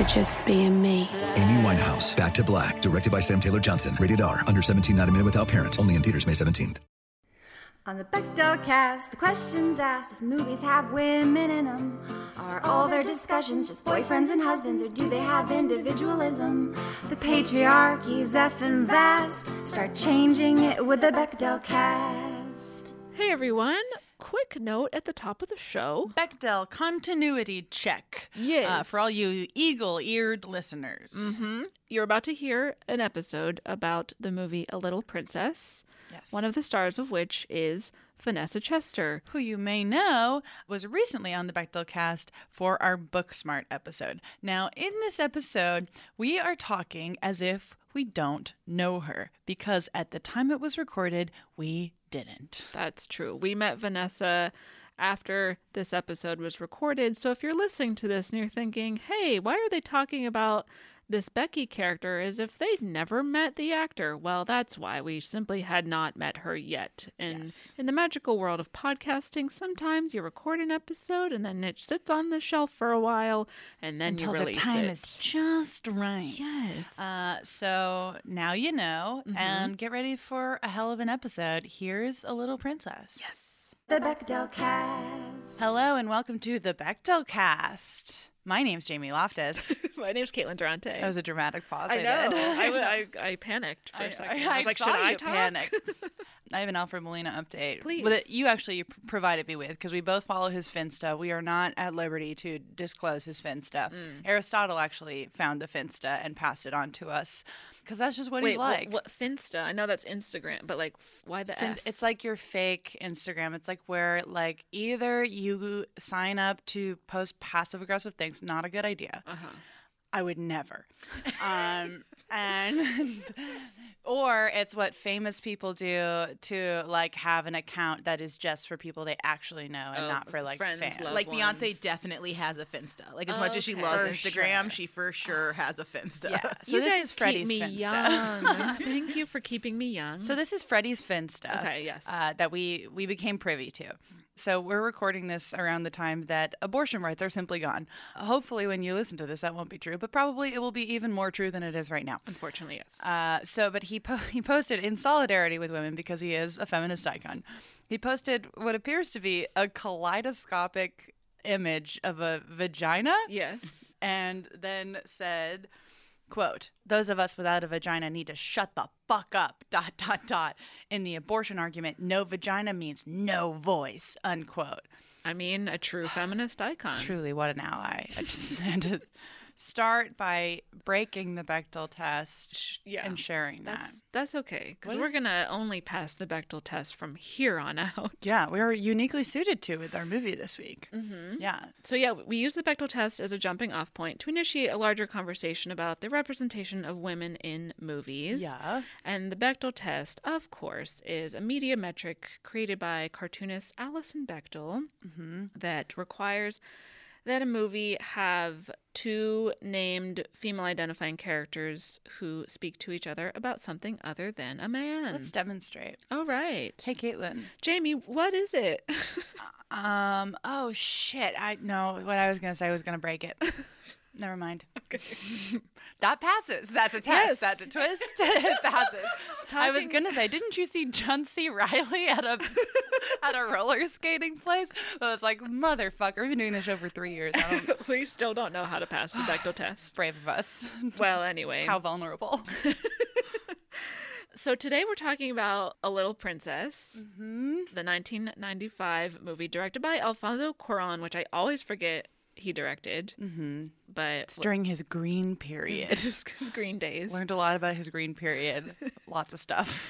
for just being me. Amy Winehouse, Back to Black, directed by Sam Taylor Johnson. Rated R, under 17, not a minute without parent. Only in theaters May 17th. On the Bechdel cast, the questions asked if movies have women in them. Are all their discussions just boyfriends and husbands, or do they have individualism? The patriarchy's effing vast. Start changing it with the Bechdel cast. Hey everyone! Quick note at the top of the show. Bechdel continuity check. Yes. Uh, for all you eagle eared listeners. Mm-hmm. You're about to hear an episode about the movie A Little Princess. Yes. One of the stars of which is Vanessa Chester. Who you may know was recently on the Bechdel cast for our Booksmart episode. Now, in this episode, we are talking as if we don't know her because at the time it was recorded, we didn't. That's true. We met Vanessa after this episode was recorded. So if you're listening to this and you're thinking, hey, why are they talking about this Becky character as if they'd never met the actor? Well, that's why we simply had not met her yet. And Yes. in the magical world of podcasting, sometimes you record an episode and then it sits on the shelf for a while and then Until you the time it. is just right. Yes. Uh, so now you know, Mm-hmm. and get ready for a hell of an episode. Here's a little princess. yes. The Bechdel cast. Hello and welcome to the Bechdel cast. My name's Jamie Loftus. My name's Caitlin Durante. That was a dramatic pause. I know. did. I, I, I panicked for a I- second. I, I, was like, should I talk? panic. I have an Alfred Molina update. Please. Well, that you actually provided me with because we both follow his Finsta. We are not at liberty to disclose his Finsta. Mm. Aristotle actually found the Finsta and passed it on to us because that's just what Wait, he's like. what, Finsta? I know that's Instagram, but like, why the Fin- F? It's like your fake Instagram. It's like where like either you sign up to post passive aggressive things, not a good idea. Uh-huh. I would never. Um, and or it's what famous people do to like have an account that is just for people they actually know and Oh, not for like friends, fans. Like ones. Beyonce definitely has a Finsta. Like as much as she loves For Instagram, sure. she for sure has a Finsta. Yeah. So you this guys is Freddie's keep me Finsta. young. Thank you for keeping me young. So this is Freddie's Finsta. Okay, yes. Uh, that we we became privy to. So we're recording this around the time that abortion rights are simply gone. Hopefully, when you listen to this, that won't be true, but probably it will be even more true than it is right now. Unfortunately, yes. Uh, so, but he po- he posted in solidarity with women because he is a feminist icon. He posted what appears to be a kaleidoscopic image of a vagina yes. and then said quote those of us without a vagina need to shut the fuck up dot dot dot in the abortion argument no vagina means no voice unquote I mean, a true feminist icon. truly what an ally i just had to start by breaking the Bechdel test Yeah. and sharing That's that that's okay because we're is- gonna only pass the Bechdel test from here on out. yeah we are uniquely suited to with our movie this week mm-hmm. yeah So yeah, we use the Bechdel test as a jumping off point to initiate a larger conversation about the representation of women in movies. Yeah. And the Bechdel test, of course, is a media metric created by cartoonist Alison Bechdel that requires that a movie have two named female identifying characters who speak to each other about something other than a man. Let's demonstrate. All right. Hey, Caitlin. Jamie, what is it? Um. Oh shit. I know what I was gonna say. I was gonna break it. Never mind. that passes. That's a test. Yes. That's a twist. it passes. I was gonna say, didn't you see John C. Reilly at a at a roller skating place? I was like, motherfucker, we've been doing this show for three years. We still don't know how to pass the Bechdel test. brave of us. Well, anyway. How vulnerable. So today we're talking about A Little Princess, mm-hmm. the 1995 movie directed by Alfonso Cuarón, which I always forget he directed. Mm-hmm. But It's during his green period. it is his Green Days. Learned a lot about his green period. Lots of stuff.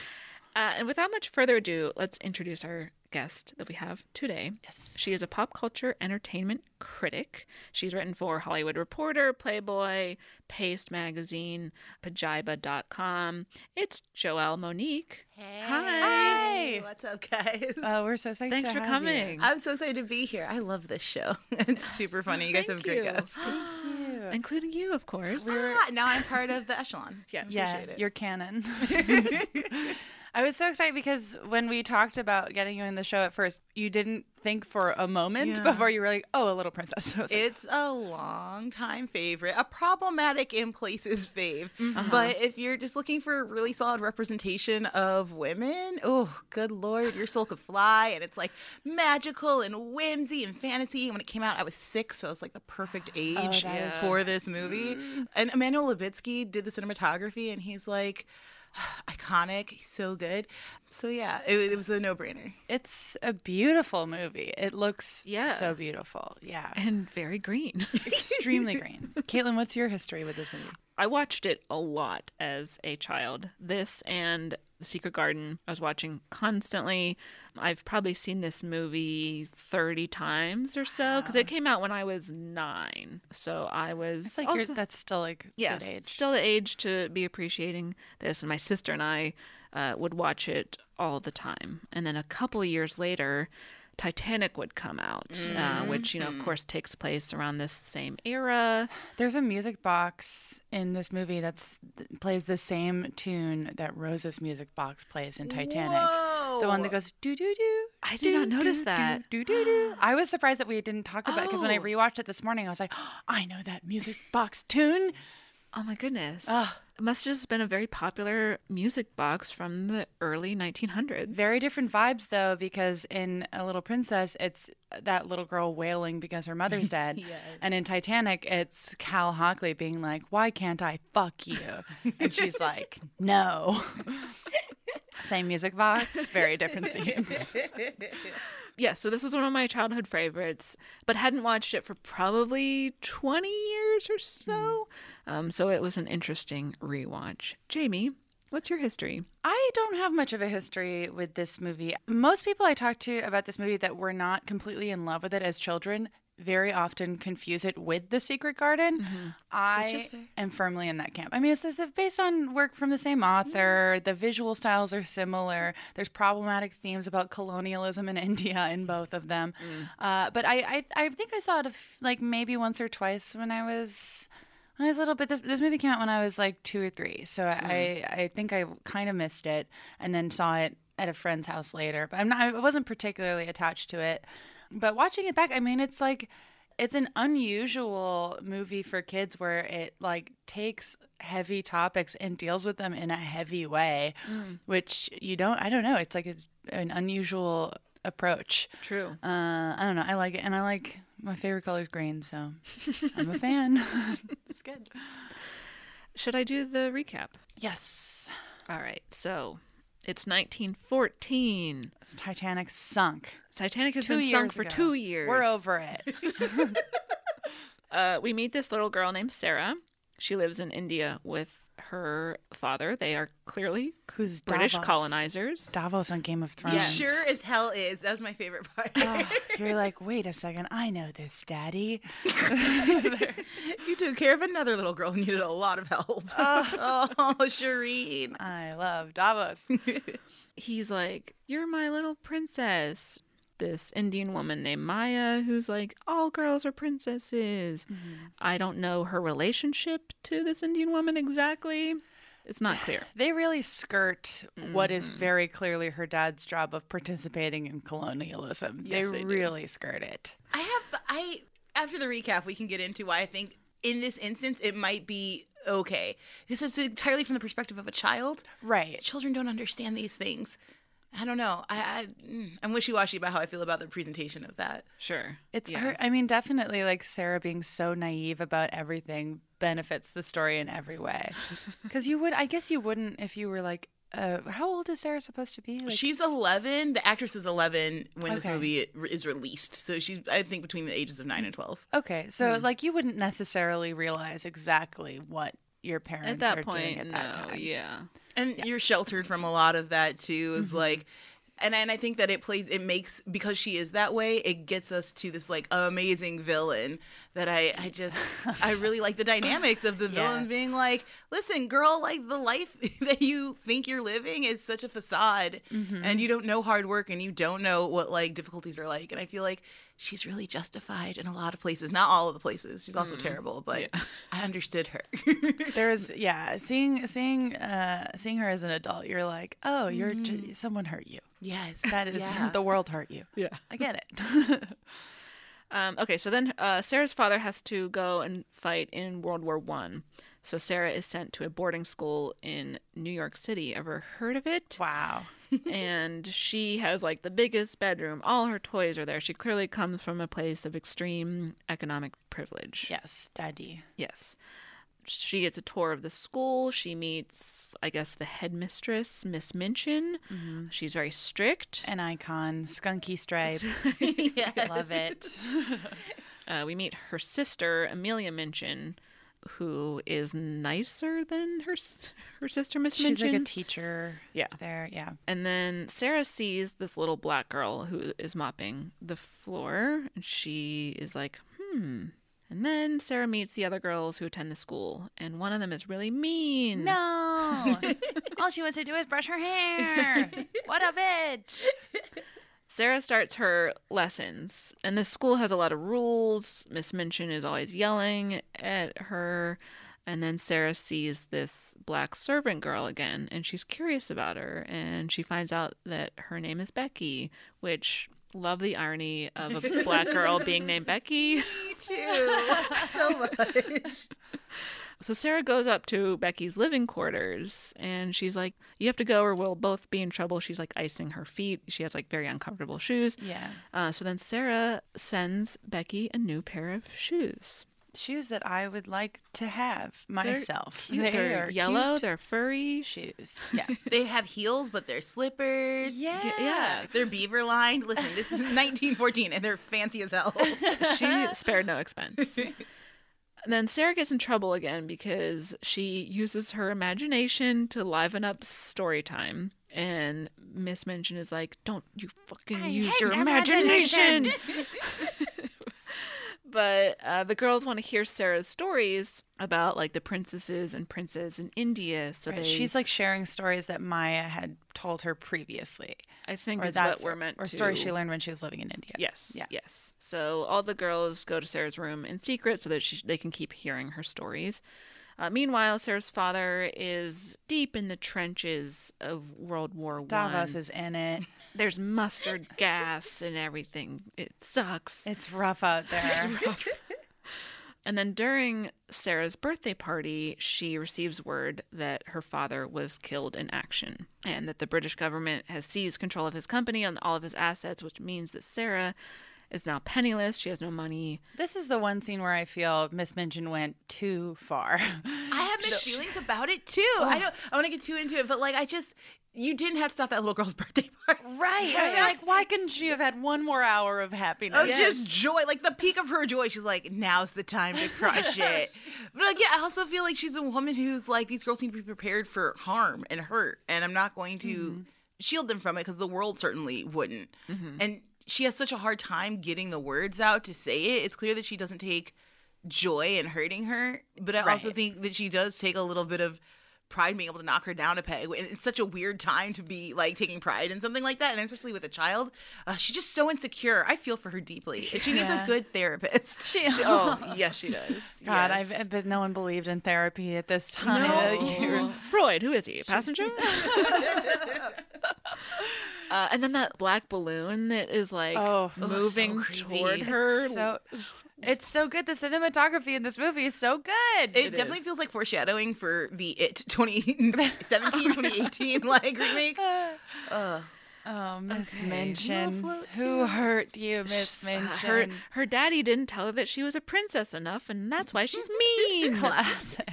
Uh, and without much further ado, let's introduce our guest that we have today. Yes. She is a pop culture entertainment critic. She's written for Hollywood Reporter, Playboy, Paste Magazine, Pajiba.com. It's Joelle Monique. Hi. What's up, guys? Oh, we're so excited. Thanks to for have coming. I'm so excited to be here. I love this show. It's super funny. You guys Thank have great guests. Thank you. Including you, of course. Ah, now I'm part of the echelon. Yes. Yeah, Appreciate you're canon. I was so excited because when we talked about getting you in the show at first, you didn't think for a moment Yeah. before you were like, "Oh, a little princess." Like, It's a long time favorite, a problematic in places fave. Mm-hmm. But if you're just looking for a really solid representation of women, oh, good lord, your soul could fly. And it's like magical and whimsy and fantasy. And when it came out, I was six, so it's like the perfect age that is for this movie. And Emmanuel Lubezki did the cinematography, and he's like iconic. He's so good. So yeah, it, it was a no brainer. it's a beautiful movie. It looks Yeah. so beautiful. Yeah, And very green. extremely green. Caitlin, what's your history with this movie? I watched it a lot as a child. This and The Secret Garden, I was watching constantly. I've probably seen this movie 30 times or so because it came out when I was nine. So I was. It's like also, you're, that's still like yes, age. still the age to be appreciating this. And my sister and I uh, would watch it all the time. And then a couple of years later, Titanic would come out, uh, which, you know, of course, takes place around this same era. There's a music box in this movie that's that plays the same tune that Rose's music box plays in Titanic. The one that goes do do do. I did not notice that. Do do do. I was surprised that we didn't talk about it because when I Oh. rewatched it this morning, I was like, I know that music box tune. Oh my goodness. It must have just been a very popular music box from the early 1900s. Very different vibes though, because in A Little Princess, it's that little girl wailing because her mother's dead, and in Titanic, it's Cal Hockley being like, "Why can't I fuck you?" and she's like, "No." Same music box, very different scenes. Yeah, so this was one of my childhood favorites, but hadn't watched it for probably 20 years or so. Um, so it was an interesting rewatch. Jamie, what's your history? I don't have much of a history with this movie. Most people I talk to about this movie that were not completely in love with it as children very often confuse it with The Secret Garden. I am firmly in that camp. I mean, it's, based on work from the same author. The visual styles are similar. There's problematic themes about colonialism in India in both of them. Uh, but I, I, I think I saw it a f- like maybe once or twice when I was when I was a little bit. This, this movie came out when I was like two or three, so I I think I kind of missed it, and then saw it at a friend's house later. But I'm not. I wasn't particularly attached to it. But watching it back, I mean, it's like it's an unusual movie for kids where it like takes heavy topics and deals with them in a heavy way, which you don't. I don't know. It's like a, an unusual approach. True. Uh, I don't know. I like it, and I like my favorite color is green, so I'm a fan. it's good. Should I do the recap? Yes, All right, so it's 1914. Titanic sunk. Titanic has Two been sunk for ago. two years. We're over it. Uh, we meet this little girl named Sarah. She lives in India with her father. They are clearly Who's British Davos? colonizers. Davos on Game of Thrones. It sure as hell is. That's my favorite part. Oh, you're like, wait a second, I know this, Daddy. you took care of another little girl who needed a lot of help. oh, Shireen. I love Davos. He's like, You're my little princess. This Indian woman named Maya who's like, all girls are princesses. Mm-hmm. I don't know her relationship to this Indian woman exactly. It's not clear. They really skirt what is mm-hmm. very clearly her dad's job of participating in colonialism. Yes, they, they do. really skirt it. I have I after the recap we can get into why I think in this instance it might be okay. This is entirely from the perspective of a child. Right. Children don't understand these things. I don't know. I, I mm, I'm wishy washy about how I feel about the presentation of that. Sure. It's Yeah. her. I mean, definitely, like Sarah being so naive about everything benefits the story in every way. Because you would, I guess, you wouldn't if you were like, uh, how old is Sarah supposed to be? Like, she's 11. The actress is 11 when this movie is released. So she's I think between the ages of 9 and 12. okay. So, like, you wouldn't necessarily realize exactly what your parents At that are doing point, at no. that time. Yeah. and you're sheltered from a lot of that too is mm-hmm. like and and I think that it plays it makes because she is that way it gets us to this like amazing villain that I I just I really like the dynamics of the villain being like listen girl like the life that you think you're living is such a facade mm-hmm. and you don't know hard work and you don't know what like difficulties are like and I feel like she's really justified in a lot of places not all of the places she's also mm-hmm. terrible but I understood her There's, yeah, seeing seeing uh, seeing her as an adult, you're like, oh, you're j- mm-hmm. someone hurt you. yes That is yeah. the world hurt you. Yeah. I get it. Um, okay, so then uh, Sarah's father has to go and fight in World War One. So Sarah is sent to a boarding school in New York City. Ever heard of it? wow. and she has like the biggest bedroom. All her toys are there. She clearly comes from a place of extreme economic privilege. Yes, daddy. Yes. She gets a tour of the school. She meets, I guess, the headmistress, Miss Minchin. She's very strict. An icon, skunky stripe. yes. Love it. Uh, we meet her sister, Amelia Minchin, who is nicer than her her sister, Miss Minchin. She's like a teacher. Yeah. There, yeah. And then Sarah sees this little black girl who is mopping the floor, and she is like, hmm. And then Sarah meets the other girls who attend the school, and one of them is really mean. No. All she wants to do is brush her hair. what a bitch. Sarah starts her lessons, and the school has a lot of rules. Miss Minchin is always yelling at her. And then Sarah sees this black servant girl again, and she's curious about her. And she finds out that her name is Becky, which, love the irony of a black girl being named Becky. Me too so much So Sarah goes up to Becky's living quarters and she's like, You have to go or we'll both be in trouble. She's like icing her feet. She has like very uncomfortable shoes. Yeah. Uh, so then Sarah sends Becky a new pair of shoes. Shoes that I would like to have myself. Cute. They They're yellow, cute they're furry. shoes. Yeah. They have heels, but they're slippers. Yeah. Yeah. They're beaver lined. Listen, this is 1914 and they're fancy as hell. She spared no expense. And then Sarah gets in trouble again because she uses her imagination to liven up story time. And Miss Minchin is like, Don't you fucking use your imagination. But uh, the girls want to hear Sarah's stories about like the princesses and princes in India. So Right, they, She's like sharing stories that Maya had told her previously. I think is what we're meant or to. stories she learned when she was living in India. Yes. Yeah. Yes. So all the girls go to Sarah's room in secret so that she, they can keep hearing her stories. Uh, meanwhile, Sarah's father is deep in the trenches of World War One. Davos is in it. There's mustard gas and everything. It sucks. It's rough out there. Rough. And then during Sarah's birthday party, she receives word that her father was killed in action and that the British government has seized control of his company and all of his assets, which means that Sarah is now penniless. She has no money. This is the one scene where I feel Miss Minchin went too far. I have mixed feelings about it too. I don't. I want to get too into it, but like, I just you didn't have to stop that little girl's birthday party. right. I mean, like, why couldn't she have had one more hour of happiness? Oh, just joy, like the peak of her joy. She's like, now's the time to crush it. But like, yeah, I also feel like she's a woman who's like, these girls need to be prepared for harm and hurt, and I'm not going to mm-hmm. shield them from it because the world certainly wouldn't. Mm-hmm. And she has such a hard time getting the words out to say it. It's clear that she doesn't take joy in hurting her, but I also think that she does take a little bit of pride being able to knock her down a peg. And it's such a weird time to be like taking pride in something like that, and especially with a child. Uh, she's just so insecure. I feel for her deeply. She needs a good therapist. She, oh, yes, she does. God, Yes. I've but no one believed in therapy at this time. No. Freud, who is he? A passenger? Uh, and then that black balloon that is like Oh. moving creepy. toward her. so it's so good. The cinematography in this movie is so good. It, definitely feels like foreshadowing for the It 2017 2018 like remake. oh, Miss Okay. Minchin, who hurt you, Miss Uh, Minchin? her her daddy didn't tell her that she was a princess enough, and that's why she's mean. classic.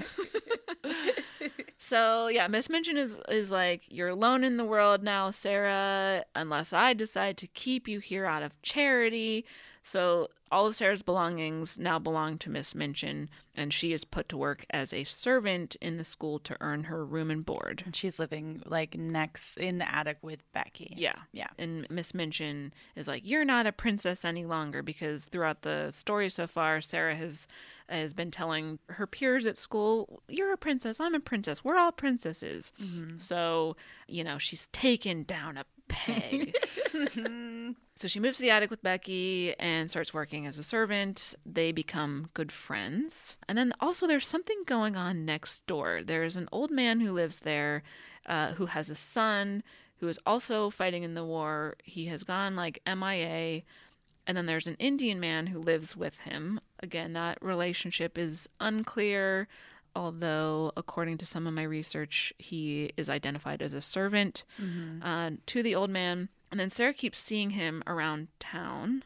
So yeah, Miss Minchin is is like you're alone in the world now, Sarah. Unless I decide to keep you here out of charity. So all of Sarah's belongings now belong to Miss Minchin, and she is put to work as a servant in the school to earn her room and board. And she's living like next in the attic with Becky. Yeah. Yeah. And Miss Minchin is like, You're not a princess any longer because throughout the story so far, Sarah has has been telling her peers at school, You're a princess, I'm a princess, we're all princesses. Mm-hmm. So, you know, she's taken down a peg. so she moves to the attic with Becky and starts working as a servant. They become good friends. And then also there's something going on next door. There's an old man who lives there uh, who has a son who is also fighting in the war. He has gone like MIA. And then there's an Indian man who lives with him. Again, that relationship is unclear, although, according to some of my research, he is identified as a servant uh, to the old man. And then Sarah keeps seeing him around town.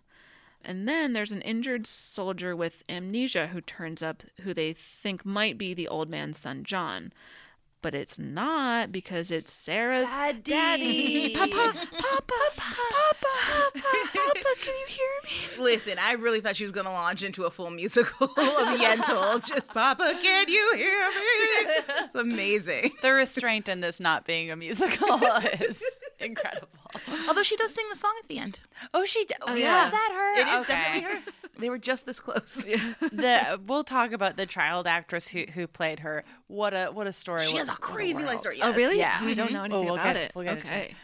And then there's an injured soldier with amnesia who turns up, who they think might be the old man's son, John. But it's not because it's Sarah's daddy. Papa, Papa, Papa, Papa, Papa, can you hear me? Listen, I really thought she was going to launch into a full musical of Yentl. Just, Papa, can you hear me? It's amazing. The restraint in this not being a musical is incredible. Although she does sing the song at the end. Oh, she. D- oh, yeah. Is that her? It is okay. definitely her. They were just this close. the we'll talk about the child actress who who played her. What a what a story. She what- has a crazy life story. Oh, really? Yeah. we don't know Mhm. anything Oh, we'll about get- it. we'll get into okay.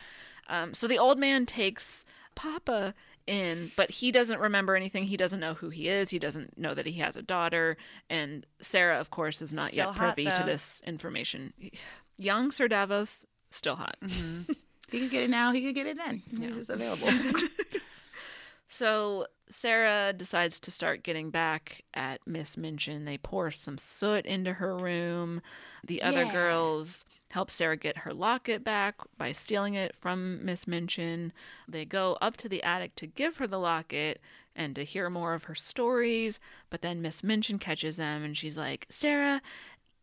Um, so the old man takes Papa in, but he doesn't remember anything. He doesn't know who he is. He doesn't know that he has a daughter. And Sarah, of course, is not Still yet hot, privy to this information. Young Sir Davos, still hot. He could get it now. He could get it then. It's just available. So Sarah decides to start getting back at Miss Minchin. They pour some soot into her room. The other Yeah. girls help Sarah get her locket back by stealing it from Miss Minchin. They go up to the attic to give her the locket and to hear more of her stories, but then Miss Minchin catches them and she's like, "Sarah,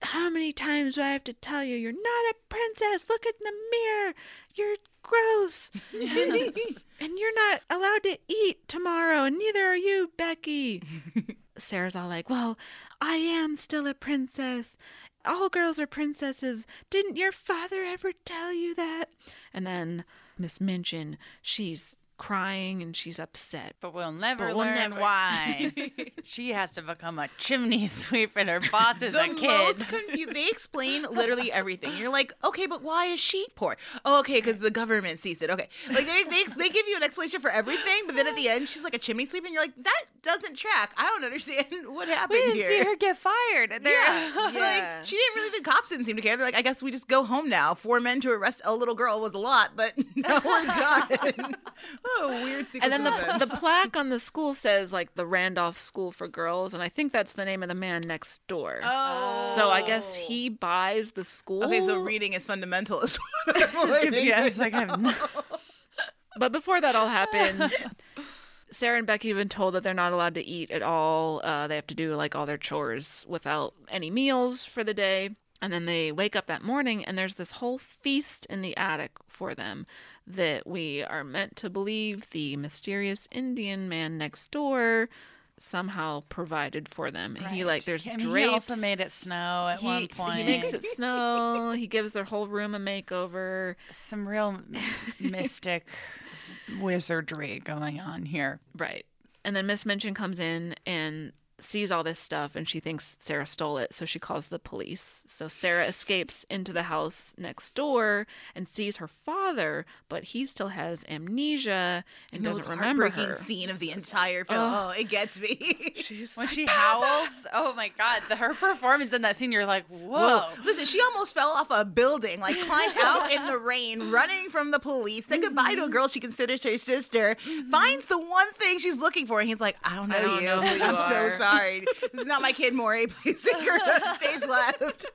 how many times do I have to tell you you're not a princess? Look in the mirror. You're gross. and, and you're not allowed to eat tomorrow, and neither are you, Becky. Sarah's all like, Well, I am still a princess. All girls are princesses. Didn't your father ever tell you that? And then Miss Minchin, she's crying and she's upset. But we'll never But we'll learn never- why. she has to become a chimney sweep, and her boss is the a kid. confused. They explain literally everything. You're like, okay, but why is she poor? Oh, okay, because the government sees it. Okay, like they, they they give you an explanation for everything, but then at the end, she's like a chimney sweep, and you're like, that doesn't track. I don't understand what happened we didn't here. see her get fired. And Yeah. Yeah. like she didn't really. The cops didn't seem to care. They're like, I guess we just go home now. Four men to arrest a little girl was a lot, but now we're done. oh, weird sequence And then the, the plaque on the school says like the Randolph School for Girls, and I think that's the name of the man next door. Oh. So I guess he buys the school. Okay, so reading is fundamental. Is yeah, it's like I have no- But before that all happens, Sarah and Becky have been told that they're not allowed to eat at all. Uh, they have to do like all their chores without any meals for the day. And then they wake up that morning and there's this whole feast in the attic for them that we are meant to believe the mysterious Indian man next door somehow provided for them. He like there's I mean, drapes. He also made it snow at he, one point. he makes it snow. he gives their whole room a makeover. some real mystic wizardry going on here. Right. And then Miss Minchin comes in and sees all this stuff and she thinks Sarah stole it, so she calls the police. So Sarah escapes into the house next door and sees her father, but he still has amnesia and The doesn't remember heartbreaking her. scene of the entire film. Oh. Oh, it gets me. when she howls, oh my god, the, her performance in that scene, you're like, whoa. Whoa. Listen, she almost fell off a building, like climbed out in the rain, running from the police, said goodbye Mm-hmm. to a girl she considers her sister, finds the one thing she's looking for, and he's like, I don't know I don't you. know who you I'm so are." Sorry. This is not my kid, Maury. Please take her to stage left.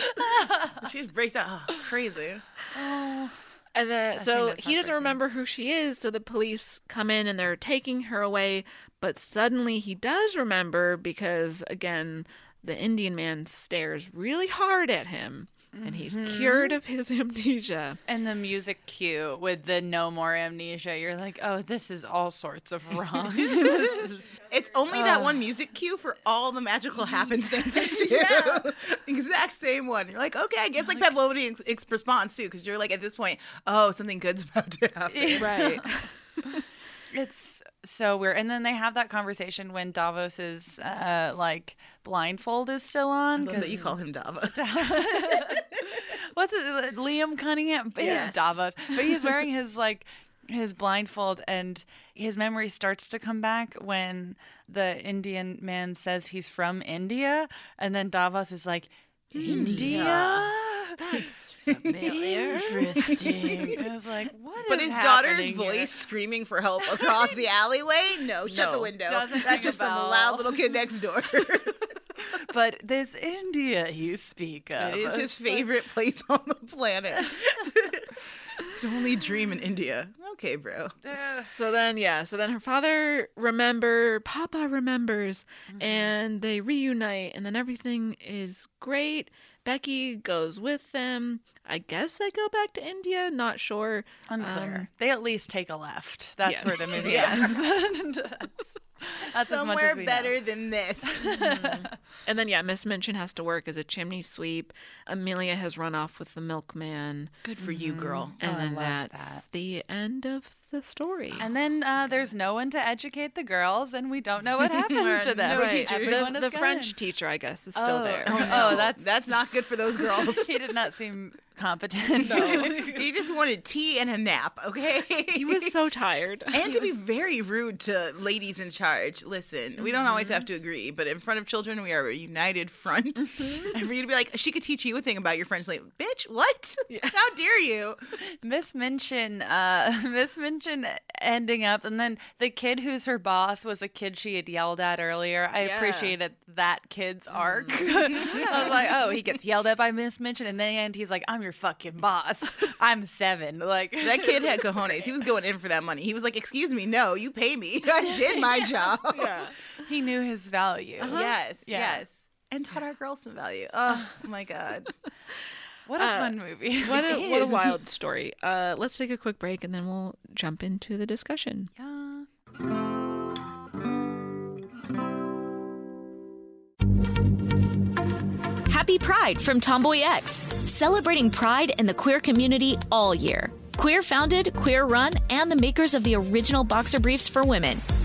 she just breaks out. Oh, crazy. And then, That so he doesn't remember who she is. So the police come in and they're taking her away. But suddenly he does remember because, again, the Indian man stares really hard at him and he's Mm-hmm. cured of his amnesia. And the music cue with the no more amnesia, you're like, oh, this is all sorts of wrong. This is- It's only that one music cue for all the magical happenstances too. exact same one. You're like, okay, I guess like Pavlovian ex- ex- response too, because you're like at this point, oh, something good's about to happen. Right. It's so weird. And then they have that conversation when Davos's uh, like blindfold is still on. That you 'cause- call him Davos. What's it? Liam Cunningham. Is He's Davos, but he's wearing his like his blindfold, and his memory starts to come back when the Indian man says he's from India, and then Davos is like, India. That's familiar. Interesting. I was like, what But is his daughter's happening here? voice screaming for help across the alleyway? No, shut the window. That's just some loud little kid next door. But this India you speak of. it is his favorite place on the planet. to only dream in India. Okay, bro. So then, yeah, so then her father remember, Papa remembers, Mm-hmm. and they reunite, and then everything is great. Becky goes with them. I guess they go back to India. Not sure. Unclear. Um, they at least take a left. That's yeah. where the movie ends. that's that's as much Somewhere as we better know. than this. and then, yeah, Miss Minchin has to work as a chimney sweep. Amelia has run off with the milkman. Good for you, girl. And Oh, then loved that's the end of the story. And then uh, there's no one to educate the girls, and we don't know what happens to them. No Right, teachers. The, the. French teacher, I guess, is still Oh, there. Oh, that's That's not good for those girls. He did not seem competent. he just wanted tea and a nap, okay? He was so tired. and to be very rude to ladies in charge. Listen, we don't always have mm-hmm. to agree, but in front of children, we are a united front. Mm-hmm. And for you to be like, she could teach you a thing about your French language, bitch, what? How dare you? Miss Minchin, uh, Miss Minchin ending up, and then the kid who's her boss was a kid she had yelled at earlier. I Yeah. appreciated that kid's mm-hmm. arc. I was like, oh, he gets yelled at by Miss Minchin, and then he's like, I'm your fucking boss. I'm seven. Like That kid had cojones. He was going in for that money. He was like, excuse me, no, you pay me. I did my job. yeah. he knew his value. Yes, Yeah. yes. And taught our girls some value. Oh my God. What a fun movie. What a, what a wild story. Uh, let's take a quick break and then we'll jump into the discussion. Yeah. Happy Pride from Tomboy X, celebrating pride and the queer community all year. Queer founded, queer run, and the makers of the original boxer briefs for women,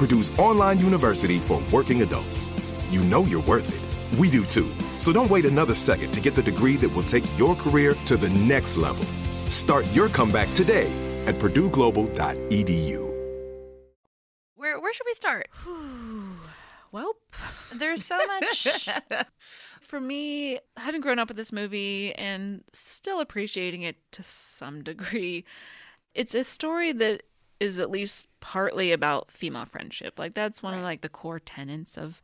Purdue's online university for working adults. You know you're worth it. We do too. So don't wait another second to get the degree that will take your career to the next level. Start your comeback today at purdueglobal.edu. Where where should we start? Well, There's so much. for me, having grown up with this movie and still appreciating it to some degree, it's a story that is at least partly about female friendship. Like that's one of like the core tenets of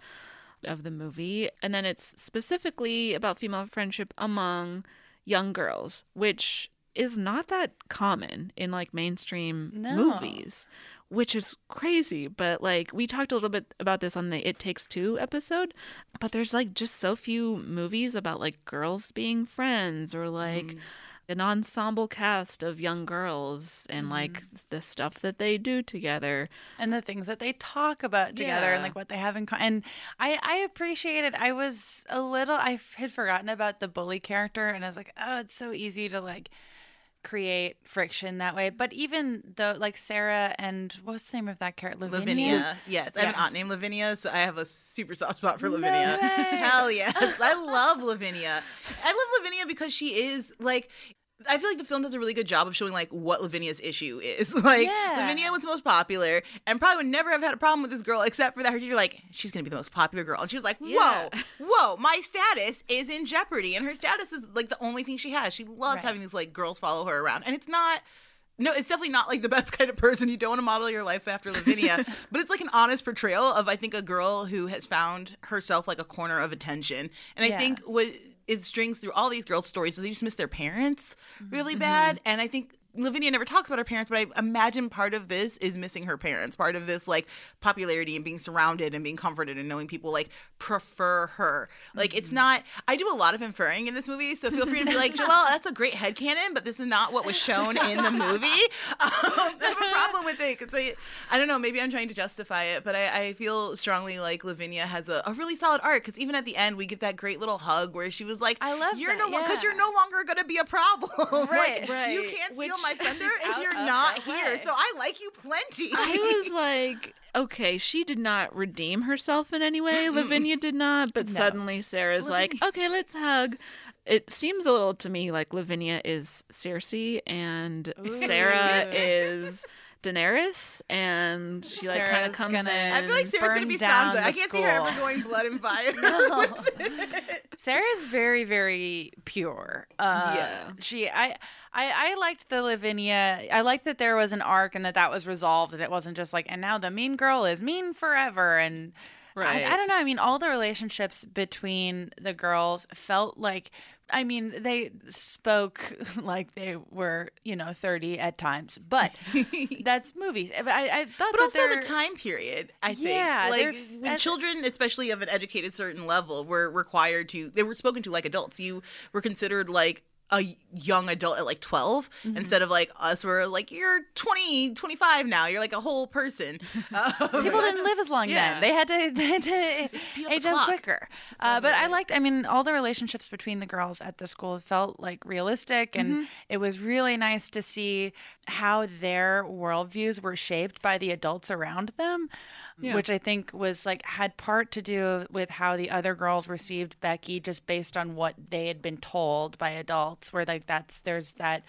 of the movie. And then it's specifically about female friendship among young girls, which is not that common in like mainstream No. movies, which is crazy. But like we talked a little bit about this on the It Takes Two episode, but there's like just so few movies about like girls being friends or like mm. An ensemble cast of young girls and like mm-hmm. the stuff that they do together. and the things that they talk about together and like what they have in common. And I I appreciated. I was a little. I had forgotten about the bully character, and I was like, oh, it's so easy to like create friction that way. But even though like Sarah and what's the name of that character? Lavinia. Yes, I have an aunt named Lavinia, so I have a super soft spot for Lavinia. way. Hell yes. I love Lavinia. I love Lavinia because she is like I feel like the film does a really good job of showing like what Lavinia's issue is. Like Yeah. Lavinia was the most popular and probably would never have had a problem with this girl except for that her teacher like she's gonna be the most popular girl. And she was like, Whoa, Yeah. whoa, my status is in jeopardy. And her status is like the only thing she has. She loves Right. having these like girls follow her around. And it's not no, it's definitely not like the best kind of person. You don't want to model your life after Lavinia, but it's like an honest portrayal of I think a girl who has found herself like a corner of attention. And I Yeah. think what it strings through all these girls' stories is they just miss their parents really Mm-hmm. bad. And I think Lavinia never talks about her parents, but I imagine part of this is missing her parents. Part of this like popularity and being surrounded and being comforted and knowing people like prefer her. Like it's Mm-hmm. not I do a lot of inferring in this movie, so feel free to be like, Joelle, that's a great head headcanon, but this is not what was shown in the movie. Um, I have a problem with it because I, I don't know, maybe I'm trying to justify it, but I, I feel strongly like Lavinia has a, a really solid arc because even at the end, we get that great little hug where she was like, I love You're that, no because yeah. you're no longer going to be a problem. Right, like, right. You can't steal Which my thunder if you're not here. So I like you plenty. I was like, okay, she did not redeem herself in any way. Lavinia did not, but suddenly Sarah's like, okay, let's hug. It seems a little to me like Lavinia is Cersei and Sarah is Daenerys, and she like kind of comes gonna- in. I feel like Sarah's gonna be Sansa. I can't see her ever going blood and fire. Sarah's very, very pure. Uh, Yeah. She, I, I, I liked the Lavinia. I liked that there was an arc and that that was resolved, and it wasn't just like, and now the mean girl is mean forever. And Right. I, I don't know. I mean, all the relationships between the girls felt like. I mean, they spoke like they were, you know, 30 at times, but that's movies. I, I thought but also the time period i think Yeah, like when children especially of an educated certain level were required to they were spoken to like adults you were considered like a young adult at like 12 Mm-hmm. instead of like us we're like you're 20 25 now you're like a whole person Um, People didn't live as long Yeah. then. They had to, they had to Speed up the age up quicker. Uh, but I liked, I mean, all the relationships between the girls at the school felt like realistic. And Mm-hmm. it was really nice to see how their worldviews were shaped by the adults around them. Which I think was like had part to do with how the other girls received Becky just based on what they had been told by adults, where like that's there's that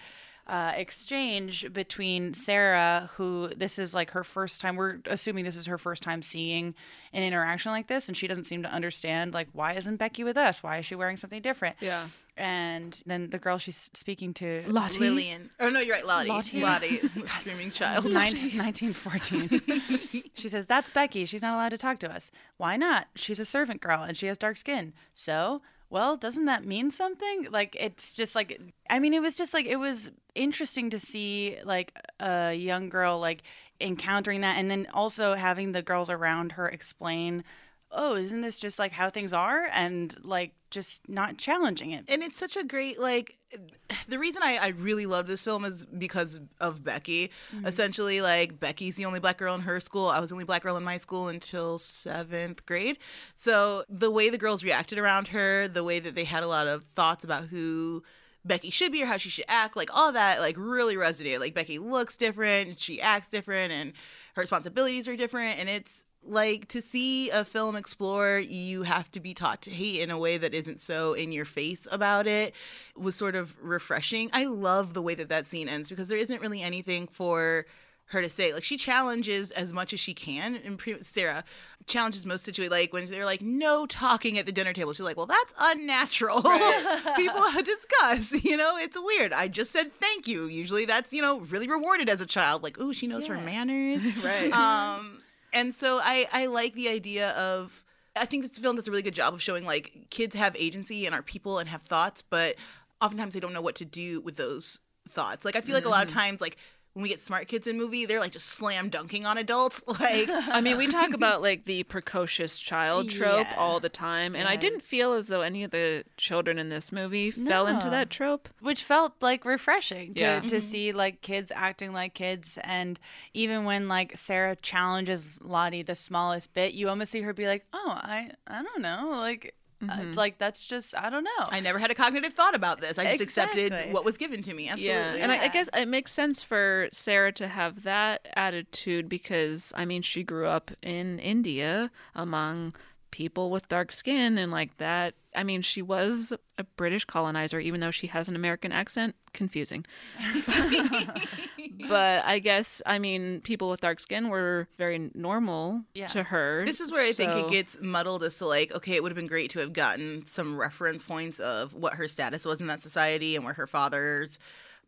uh, exchange between Sarah, who this is like her first time. We're assuming this is her first time seeing an interaction like this, and she doesn't seem to understand like why isn't Becky with us? Why is she wearing something different? Yeah. And then the girl she's speaking to, Lottie. lillian oh no you're right lottie Lottie. lottie, screaming child 19, 1914. she says, That's Becky. She's not allowed to talk to us. Why not? She's a servant girl and she has dark skin. So well, doesn't that mean something? Like, it's just like, I mean, it was just like, it was interesting to see like a young girl like encountering that and then also having the girls around her explain oh, isn't this just like how things are? And like just not challenging it. And it's such a great, like, the reason I, I really love this film is because of Becky. Mm-hmm. Essentially, like, Becky's the only black girl in her school. I was the only black girl in my school until seventh grade. So the way the girls reacted around her, the way that they had a lot of thoughts about who. Becky should be or how she should act, like all that, like really resonated. Like Becky looks different, she acts different, and her responsibilities are different. And it's like to see a film explore you have to be taught to hate in a way that isn't so in your face about it was sort of refreshing. I love the way that that scene ends because there isn't really anything for her to say. Like she challenges as much as she can and pre- sarah challenges most situations like when they're like no talking at the dinner table. She's like well that's unnatural. Right. people discuss you know? It's weird. I just said thank you. Usually that's you know really rewarded as a child. Like oh she knows yeah. her manners. Right. Um and so I I like the idea of I think this film does a really good job of showing like kids have agency and are people and have thoughts, but oftentimes they don't know what to do with those thoughts. Like I feel like mm-hmm. a lot of mm-hmm. times like when we get smart kids in movie, they're like just slam dunking on adults. Like, I mean, we talk about like the precocious child trope yeah. all the time, and yeah. I didn't feel as though any of the children in this movie no. fell into that trope, which felt like refreshing to yeah. to mm-hmm. see like kids acting like kids, and even when like Sarah challenges Lottie the smallest bit, you almost see her be like, "Oh, I I don't know, like." Uh, mm-hmm. Uh, like that's just I don't know. I never had a cognitive thought about this. I just exactly. accepted what was given to me. Absolutely. Yeah, and I, I, guess it makes sense for Sarah to have that attitude because I mean she grew up in India among people with dark skin and like that I mean, she was a British colonizer, even though she has an American accent. Confusing. but I guess, I mean, people with dark skin were very normal yeah. to her. This is where I so... think it gets muddled as to like, okay, it would have been great to have gotten some reference points of what her status was in that society and where her father's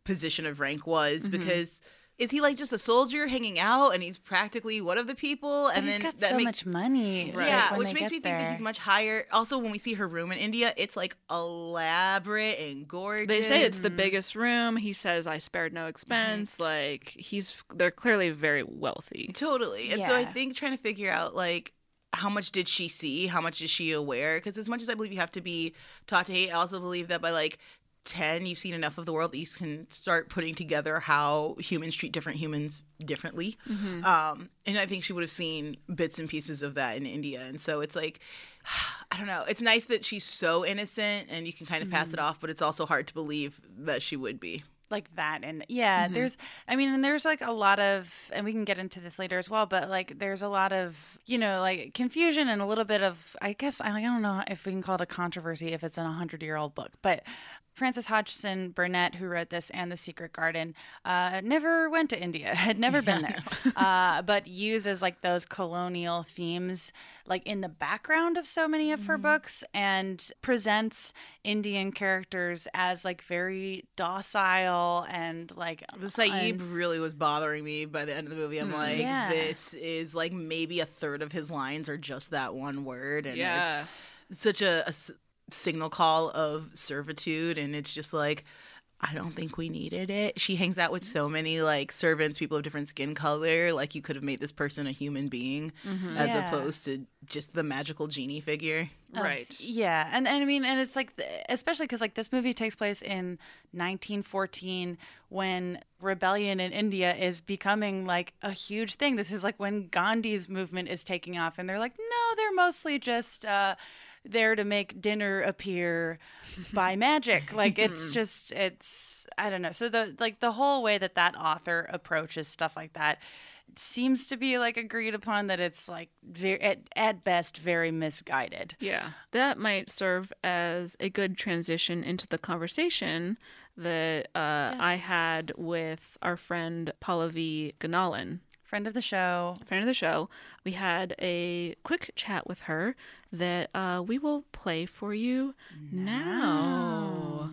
position of rank was, mm-hmm. because is he like just a soldier hanging out and he's practically one of the people and then got that so makes, much money right. yeah which makes me there. think that he's much higher also when we see her room in india it's like elaborate and gorgeous they say it's the biggest room he says i spared no expense mm-hmm. like he's they're clearly very wealthy totally and yeah. so i think trying to figure out like how much did she see? How much is she aware? Because as much as I believe you have to be taught to hate, I also believe that by like 10 you've seen enough of the world that you can start putting together how humans treat different humans differently mm-hmm. um, and i think she would have seen bits and pieces of that in india and so it's like i don't know it's nice that she's so innocent and you can kind of mm-hmm. pass it off but it's also hard to believe that she would be like that and yeah mm-hmm. there's i mean and there's like a lot of and we can get into this later as well but like there's a lot of you know like confusion and a little bit of i guess i, I don't know if we can call it a controversy if it's an 100 year old book but Frances Hodgson Burnett, who wrote this and The Secret Garden, uh, never went to India, had never been there, uh, but uses like those colonial themes like in the background of so many of her mm books and presents Indian characters as like very docile and like the Sahib un- really was bothering me by the end of the movie. I'm mm, like, yeah. this is like maybe a third of his lines are just that one word, and yeah. it's such a, a signal call of servitude and it's just like I don't think we needed it. She hangs out with so many like servants, people of different skin color. Like you could have made this person a human being mm-hmm. as yeah. opposed to just the magical genie figure. Right. Yeah. And, and I mean, and it's like, especially because like this movie takes place in 1914 when rebellion in India is becoming like a huge thing. This is like when Gandhi's movement is taking off. And they're like, no, they're mostly just, uh, there to make dinner appear by magic. Like it's just it's I don't know. So the like the whole way that that author approaches stuff like that seems to be like agreed upon that it's like very, at, at best very misguided. Yeah. That might serve as a good transition into the conversation that uh, yes. I had with our friend Pallavi Gunalan friend of the show. Friend of the show. We had a quick chat with her that uh, we will play for you now. now.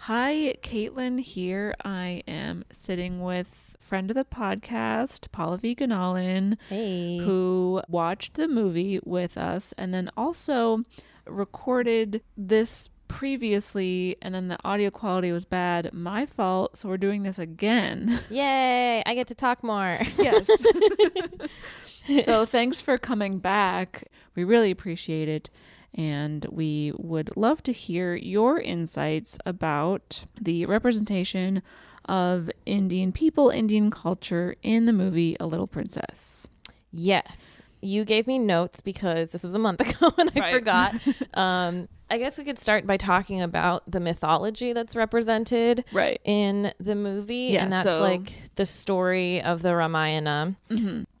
Hi, Caitlin here. I am sitting with friend of the podcast, Pallavi Gunalan, hey. who watched the movie with us and then also recorded this previously and then the audio quality was bad. My fault. So we're doing this again. Yay! I get to talk more. Yes. so thanks for coming back. We really appreciate it. And we would love to hear your insights about the representation of Indian people, Indian culture in the movie A Little Princess. Yes. You gave me notes because this was a month ago and I Right. forgot. um, I guess we could start by talking about the mythology that's represented Right. in the movie. Yeah, and that's so- like the story of the Ramayana.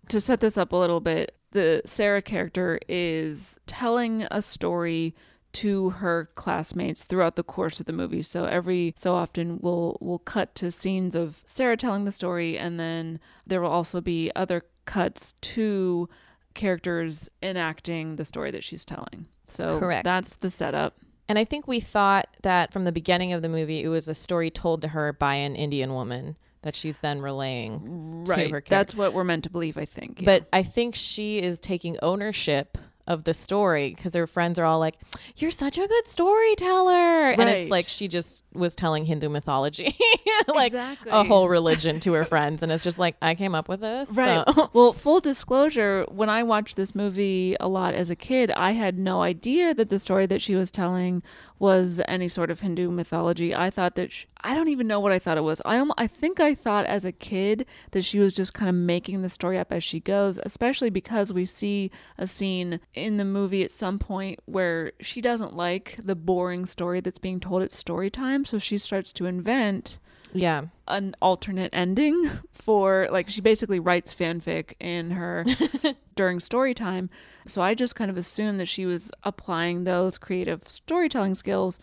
to set this up a little bit, the Sarah character is telling a story to her classmates throughout the course of the movie. So every so often we'll we'll cut to scenes of Sarah telling the story and then there will also be other cuts to characters enacting the story that she's telling. So Correct. that's the setup. And I think we thought that from the beginning of the movie, it was a story told to her by an Indian woman that she's then relaying to her Right. character. That's what we're meant to believe, I think. yeah. But I think she is taking ownership of the story because her friends are all like, "You're such a good storyteller," and it's like she just was telling Hindu mythology, like Exactly. a whole religion to her friends, and it's just like I came up with this, Right. so- well, full disclosure, when I watched this movie a lot as a kid, I had no idea that the story that she was telling was any sort of Hindu mythology. I thought that sh I don't even know what I thought it was. I I think I thought as a kid that she was just kind of making the story up as she goes, especially because we see a scene in the movie at some point where she doesn't like the boring story that's being told at story time, so she starts to invent yeah. an alternate ending for like she basically writes fanfic in her during story time. So I just kind of assumed that she was applying those creative storytelling skills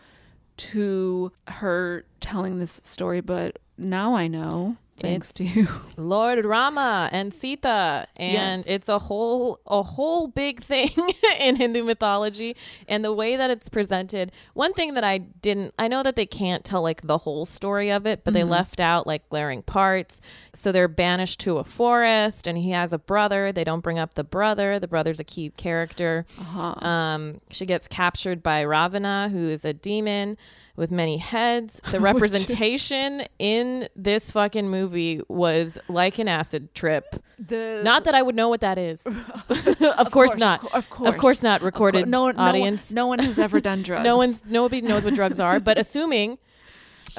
to her telling this story, but now I know thanks It's- to you. Lord Rama and Sita, and Yes. it's a whole a whole big thing in Hindu mythology. And the way that it's presented, one thing that I didn't, I know that they can't tell like the whole story of it, but they left out like glaring parts. So they're banished to a forest, and he has a brother. They don't bring up the brother. The brother's a key character. Um, she gets captured by Ravana, who is a demon with many heads. The representation in this fucking movie was like an acid trip. The Not that I would know what that is. of, course, not. of Of course. course not. Recorded no one, audience. No one, no one has ever done drugs. No one's nobody knows what drugs are, but assuming.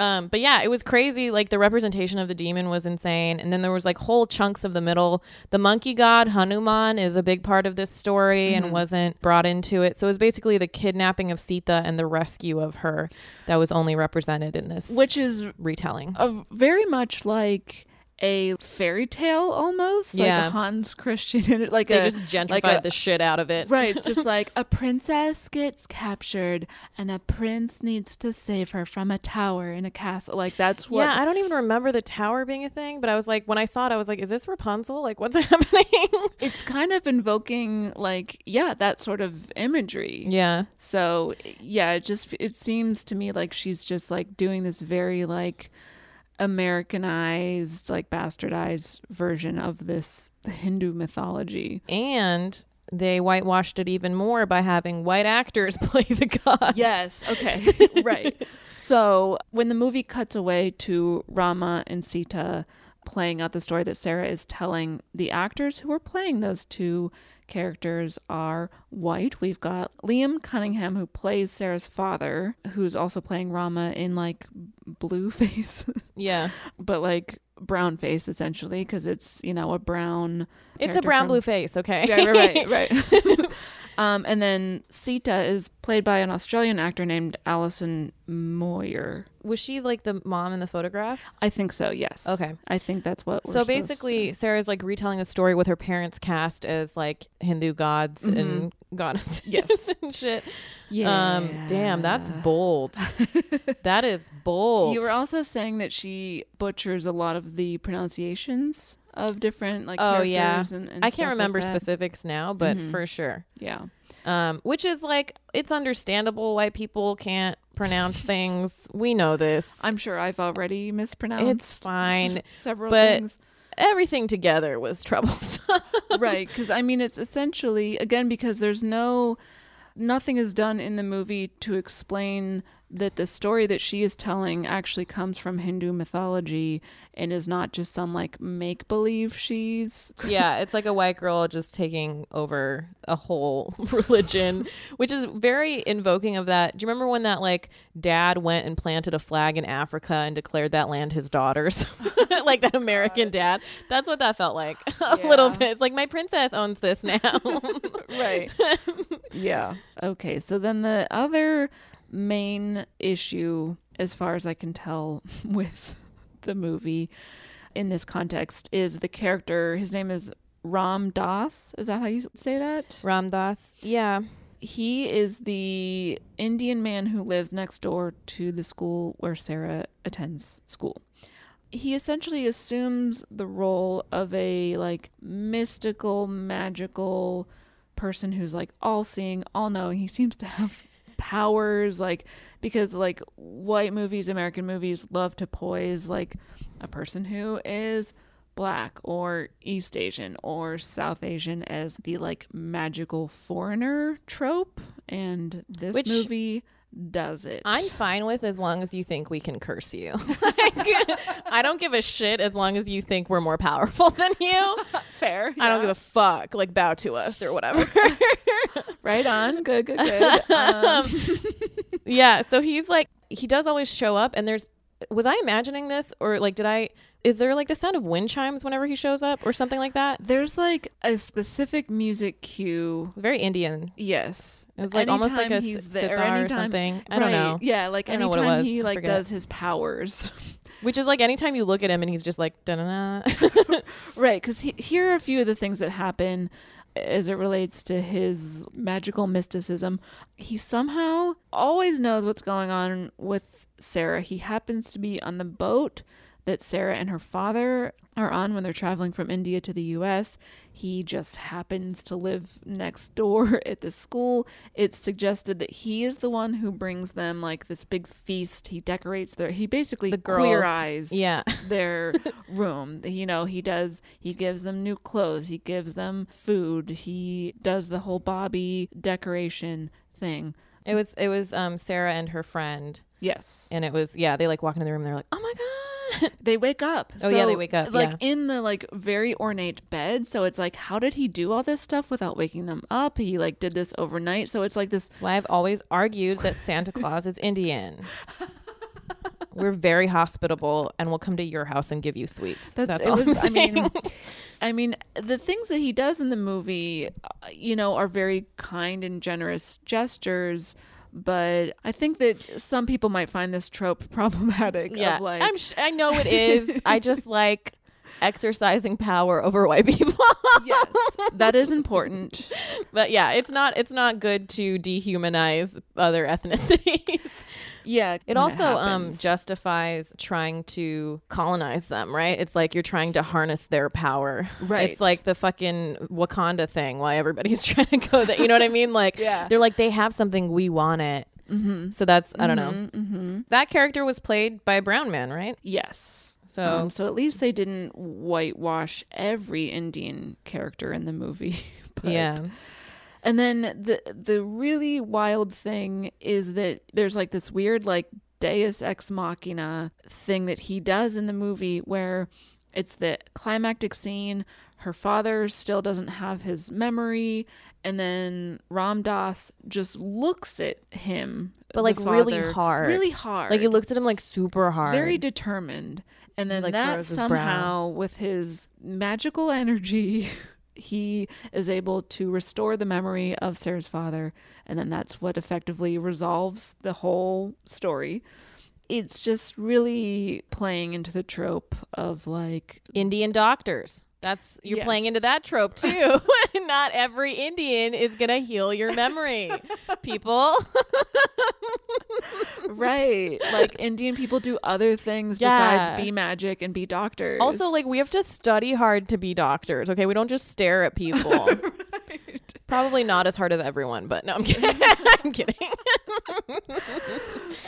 Um, but yeah, it was crazy. Like the representation of the demon was insane, and then there was like whole chunks of the middle. The monkey god Hanuman is a big part of this story Mm-hmm. and wasn't brought into it. So it was basically the kidnapping of Sita and the rescue of her that was only represented in this which is retelling. a, very much like a fairy tale almost like Yeah. a Hans Christian like they a just gentrified like a, the shit out of it. Right, it's just like a princess gets captured and a prince needs to save her from a tower in a castle. Like that's what yeah, I don't even remember the tower being a thing, but I was like, when I saw it, I was like, is this Rapunzel? Like, what's happening? it's kind of invoking like yeah, that sort of imagery. yeah. So yeah, it just it seems to me like she's just like doing this very like Americanized, like bastardized version of this Hindu mythology. And they whitewashed it even more by having white actors play the god. Yes. Okay. right. So when the movie cuts away to Rama and Sita playing out the story that Sarah is telling, the actors who are playing those two characters are white. We've got Liam Cunningham who plays Sarah's father, who's also playing Rama in like blue face, Yeah. but like brown face essentially because it's you know a brown. It's a brown from- blue face, okay? Yeah, right, right, right. um, and then Sita is played by an Australian actor named Alison Moir. Was she like the mom in the photograph? I think so. Yes. Okay. I think that's what. So basically, Sarah's like retelling the story with her parents cast as like Hindu gods and goddesses Mm-hmm. Yes. and shit. Yeah. Um, damn, that's bold. that is bold. You were also saying that she butchers a lot of the pronunciations of different like oh characters yeah. and, and I can't remember that. specifics now, but Mhm. for sure. Yeah. Um, which is like it's understandable why people can't pronounce things. We know this. I'm sure I've already mispronounced. It's fine, several but things. Everything together was troublesome. right because i mean it's essentially again because there's no nothing is done in the movie to explain that the story that she is telling actually comes from Hindu mythology and is not just some like make believe she's yeah, it's like a white girl just taking over a whole religion, which is very invoking of that. Do you remember when that like dad went and planted a flag in Africa and declared that land his daughter's? like that American dad. That's what that felt like a little bit. It's like my princess owns this now. right. yeah. Okay. So then the other main issue, as far as I can tell, with the movie in this context is the character. His name is Ram Dass. Is that how you say that? Ram Dass. Yeah. He is the Indian man who lives next door to the school where Sarah attends school. He essentially assumes the role of a like mystical, magical person who's like all seeing, all knowing. He seems to have powers like because like white movies, American movies love to poise like a person who is black or East Asian or South Asian as the like magical foreigner trope. And this Which- movie does it. I'm fine with as long as you think we can curse you. like, I don't give a shit as long as you think we're more powerful than you. fair. I don't give a fuck. Like bow to us or whatever. right on. Good, good, good. Um, yeah. So he's like he does always show up, and there's was I imagining this or like did I? Is there like the sound of wind chimes whenever he shows up or something like that? there's like a specific music cue. Very Indian. Yes. It was like almost like Anytime a he's there, sitar or anytime- something. I don't know. Yeah, like I don't know what it was. he like does his powers. Which is like anytime you look at him and he's just like da na Right, because he, here are a few of the things that happen as it relates to his magical mysticism. He somehow always knows what's going on with Sarah. He happens to be on the boat that Sarah and her father are on when they're traveling from India to the US. He just happens to live next door at the school. It's suggested that he is the one who brings them like this big feast. He decorates their he basically The girls. eyes Yeah. their room. You know, he does he gives them new clothes, he gives them food, he does the whole Bobby decoration thing. It was it was um Sarah and her friend. Yes. And it was yeah, they like walk into the room and they're like, "Oh my god." They wake up. Oh, yeah, they wake up, Like yeah. in the like very ornate bed. So it's like, how did he do all this stuff without waking them up? He like did this overnight. So it's like this Why I've always argued that Santa Claus is Indian. We're very hospitable and we'll come to your house and give you sweets. That's, it all was- I mean. I mean, the things that he does in the movie, uh, you know, are very kind and generous gestures. But I think that some people might find this trope problematic. yeah, of like, I'm sh- I know it is. I just like exercising power over white people. yes, that is important. but yeah, it's not it's not good to dehumanize other ethnicities. Yeah, It also um justifies trying to colonize them, right? It's like you're trying to harness their power. Right. It's like the fucking Wakanda thing why everybody's trying to go that you know what I mean? Like Yeah. they're like they have something we want it. Mm-hmm. So that's I don't know. Mm-hmm. That character was played by a brown man, right? Yes. So Um, so at least they didn't whitewash every Indian character in the movie. but- yeah. And then the the really wild thing is that there's like this weird like Deus ex machina thing that he does in the movie where it's the climactic scene. Her father still doesn't have his memory, and then Ram Dass just looks at him, But like really hard. really hard, Like he looks at him like super hard. very determined. And then like, that somehow, with his magical energy, he is able to restore the memory of Sarah's father. And then that's what effectively resolves the whole story. It's just really playing into the trope of like, Indian doctors. That's you're playing into that trope too. Not every Indian is gonna heal your memory, people. right, like Indian people do other things Yeah. besides be magic and be doctors. Also, like we have to study hard to be doctors. Okay, we don't just stare at people. Probably not as hard as everyone, but no, I'm kidding. I'm kidding.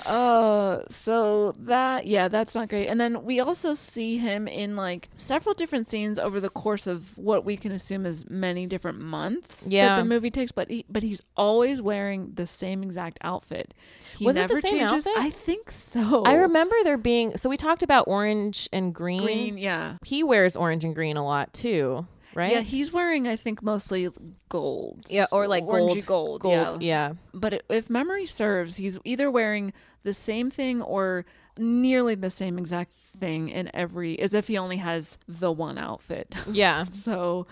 Uh, so that yeah, that's not great. And then we also see him in like several different scenes over the course of what we can assume is many different months Yeah. that the movie takes. But he, but he's always wearing the same exact outfit. He Was it the same changes. outfit? I think so. I remember there being so we talked about orange and green. green. Yeah. He wears orange and green a lot too, right? Yeah, he's wearing I think mostly gold. Yeah, or like orangey gold. gold. yeah. Gold, yeah. But it, if memory serves, he's either wearing the same thing or nearly the same exact thing in every, as if he only has the one outfit. Yeah. so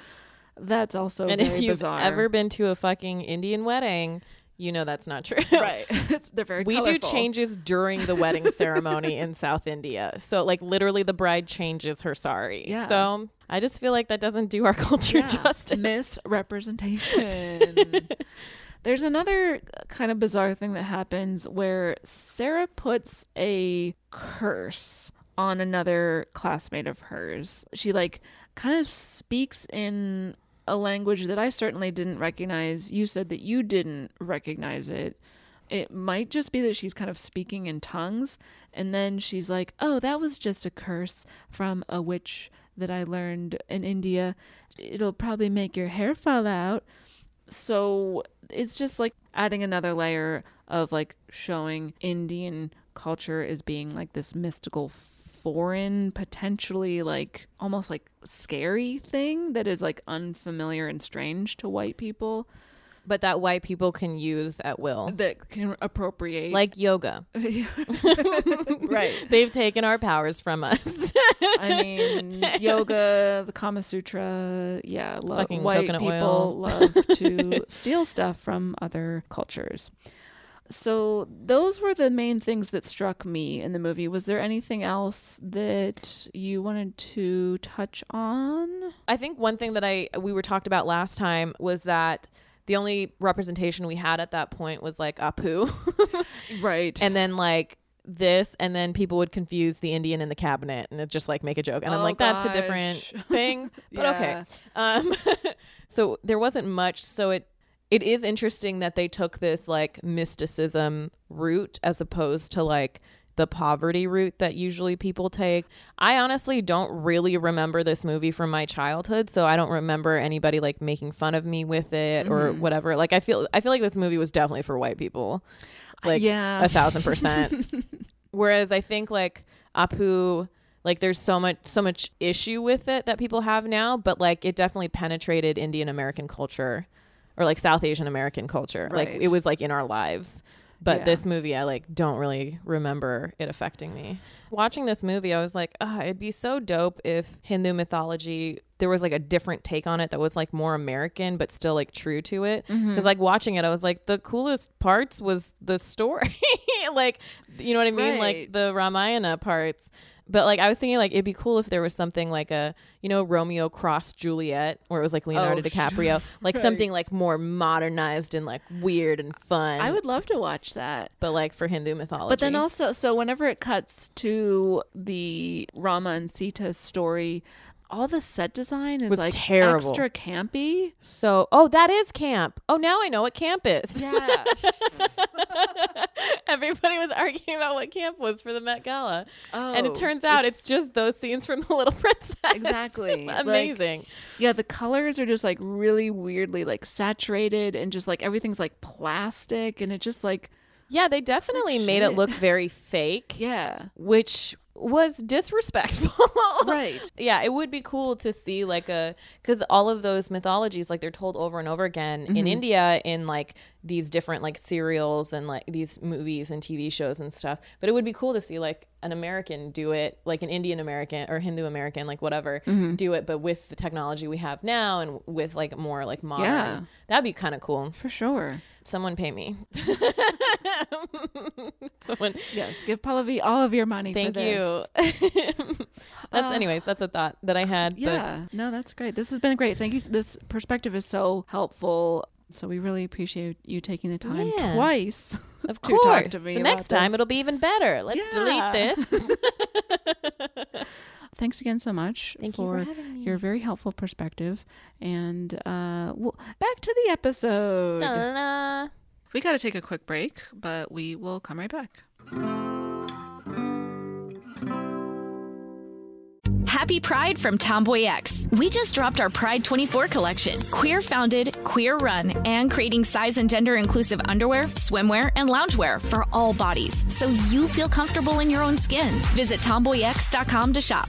that's also and if you've bizarre. ever been to a fucking Indian wedding, you know that's not true. right, they're very. We do changes during the wedding ceremony in South India. So like literally the bride changes her sari. Yeah. So I just feel like that doesn't do our culture Yeah, justice. misrepresentation. There's another kind of bizarre thing that happens where Sarah puts a curse on another classmate of hers. She like kind of speaks in a language that I certainly didn't recognize. You said that you didn't recognize it. It might just be that she's kind of speaking in tongues and then she's like, "Oh, that was just a curse from a witch that I learned in India. It'll probably make your hair fall out." so it's just like adding another layer of like showing Indian culture as being like this mystical foreign potentially like almost like scary thing that is like unfamiliar and strange to white people but that white people can use at will. that can appropriate Like yoga. right They've taken our powers from us. I mean, yoga, the Kama Sutra, yeah, lo- Fucking white coconut people oil. love to steal stuff from other cultures. So those were the main things that struck me in the movie. Was there anything else that you wanted to touch on? I think one thing that I we were talked about last time was that the only representation we had at that point was like Apu. Right. and then like this and then people would confuse the Indian in the cabinet and just like make a joke and I'm Oh, like that's a different thing but okay um so there wasn't much so it it is interesting that they took this like mysticism route as opposed to like the poverty route that usually people take. I honestly don't really remember this movie from my childhood, so I don't remember anybody like making fun of me with it or Mhm. whatever. Like I feel I feel like this movie was definitely for white people. Like yeah. a thousand percent. Whereas I think like Apu like there's so much so much issue with it that people have now, but like it definitely penetrated Indian American culture or like South Asian American culture. Like it was like in our lives. But Yeah. this movie, I like don't really remember it affecting me. Watching this movie, I was like, ah, it'd be so dope if Hindu mythology there was like a different take on it that was like more American but still like true to it. Because Mhm. like watching it, I was like, the coolest parts was the story, like you know what I mean, like the Ramayana parts. But like I was thinking, like it'd be cool if there was something like a you know Romeo cross Juliet, where it was like Leonardo Oh, DiCaprio, like right. something like more modernized and like weird and fun. I would love to watch that. but like for Hindu mythology. But then also, so whenever it cuts to the Rama and Sita story, all the set design is Was like terrible. extra campy. so oh, that is camp. Oh, now I know what camp is. Yeah. Everybody was arguing about what camp was for the Met Gala, and Oh, it turns out it's, it's- just those scenes from The Little Princess. Exactly. Like, Amazing. yeah, the colors are just like really weirdly like saturated and just like everything's like plastic and it just like yeah, they definitely made it look very fake. yeah. which was disrespectful. Right. Yeah, it would be cool to see like a cuz all of those mythologies like they're told over and over again in Mhm. India in like these different like serials and like these movies and TV shows and stuff. But it would be cool to see like an American do it, like an Indian American or Hindu American like whatever, Mhm. do it but with the technology we have now and with like more like modern. Yeah. That'd be kind of cool. For sure. Someone pay me. Someone Yes, give Pallavi all of your money Thank for you. that's Uh, anyways, that's a thought that I had. but- Yeah, no, that's great. This has been great. Thank you. This perspective is so helpful. So we really appreciate you taking the time Yeah. twice Of to course. talk to me. the next time this. it'll be even better. Let's Yeah. delete this. thanks again so much Thank you for, for me. your very helpful perspective. And uh, well, back to the episode. Da-da-da. We got to take a quick break, but we will come right back. Happy Pride from Tomboy X. We just dropped our Pride 24 collection. Queer founded, queer run, and creating size and gender inclusive underwear, swimwear, and loungewear for all bodies so you feel comfortable in your own skin. Visit tomboyx.com to shop.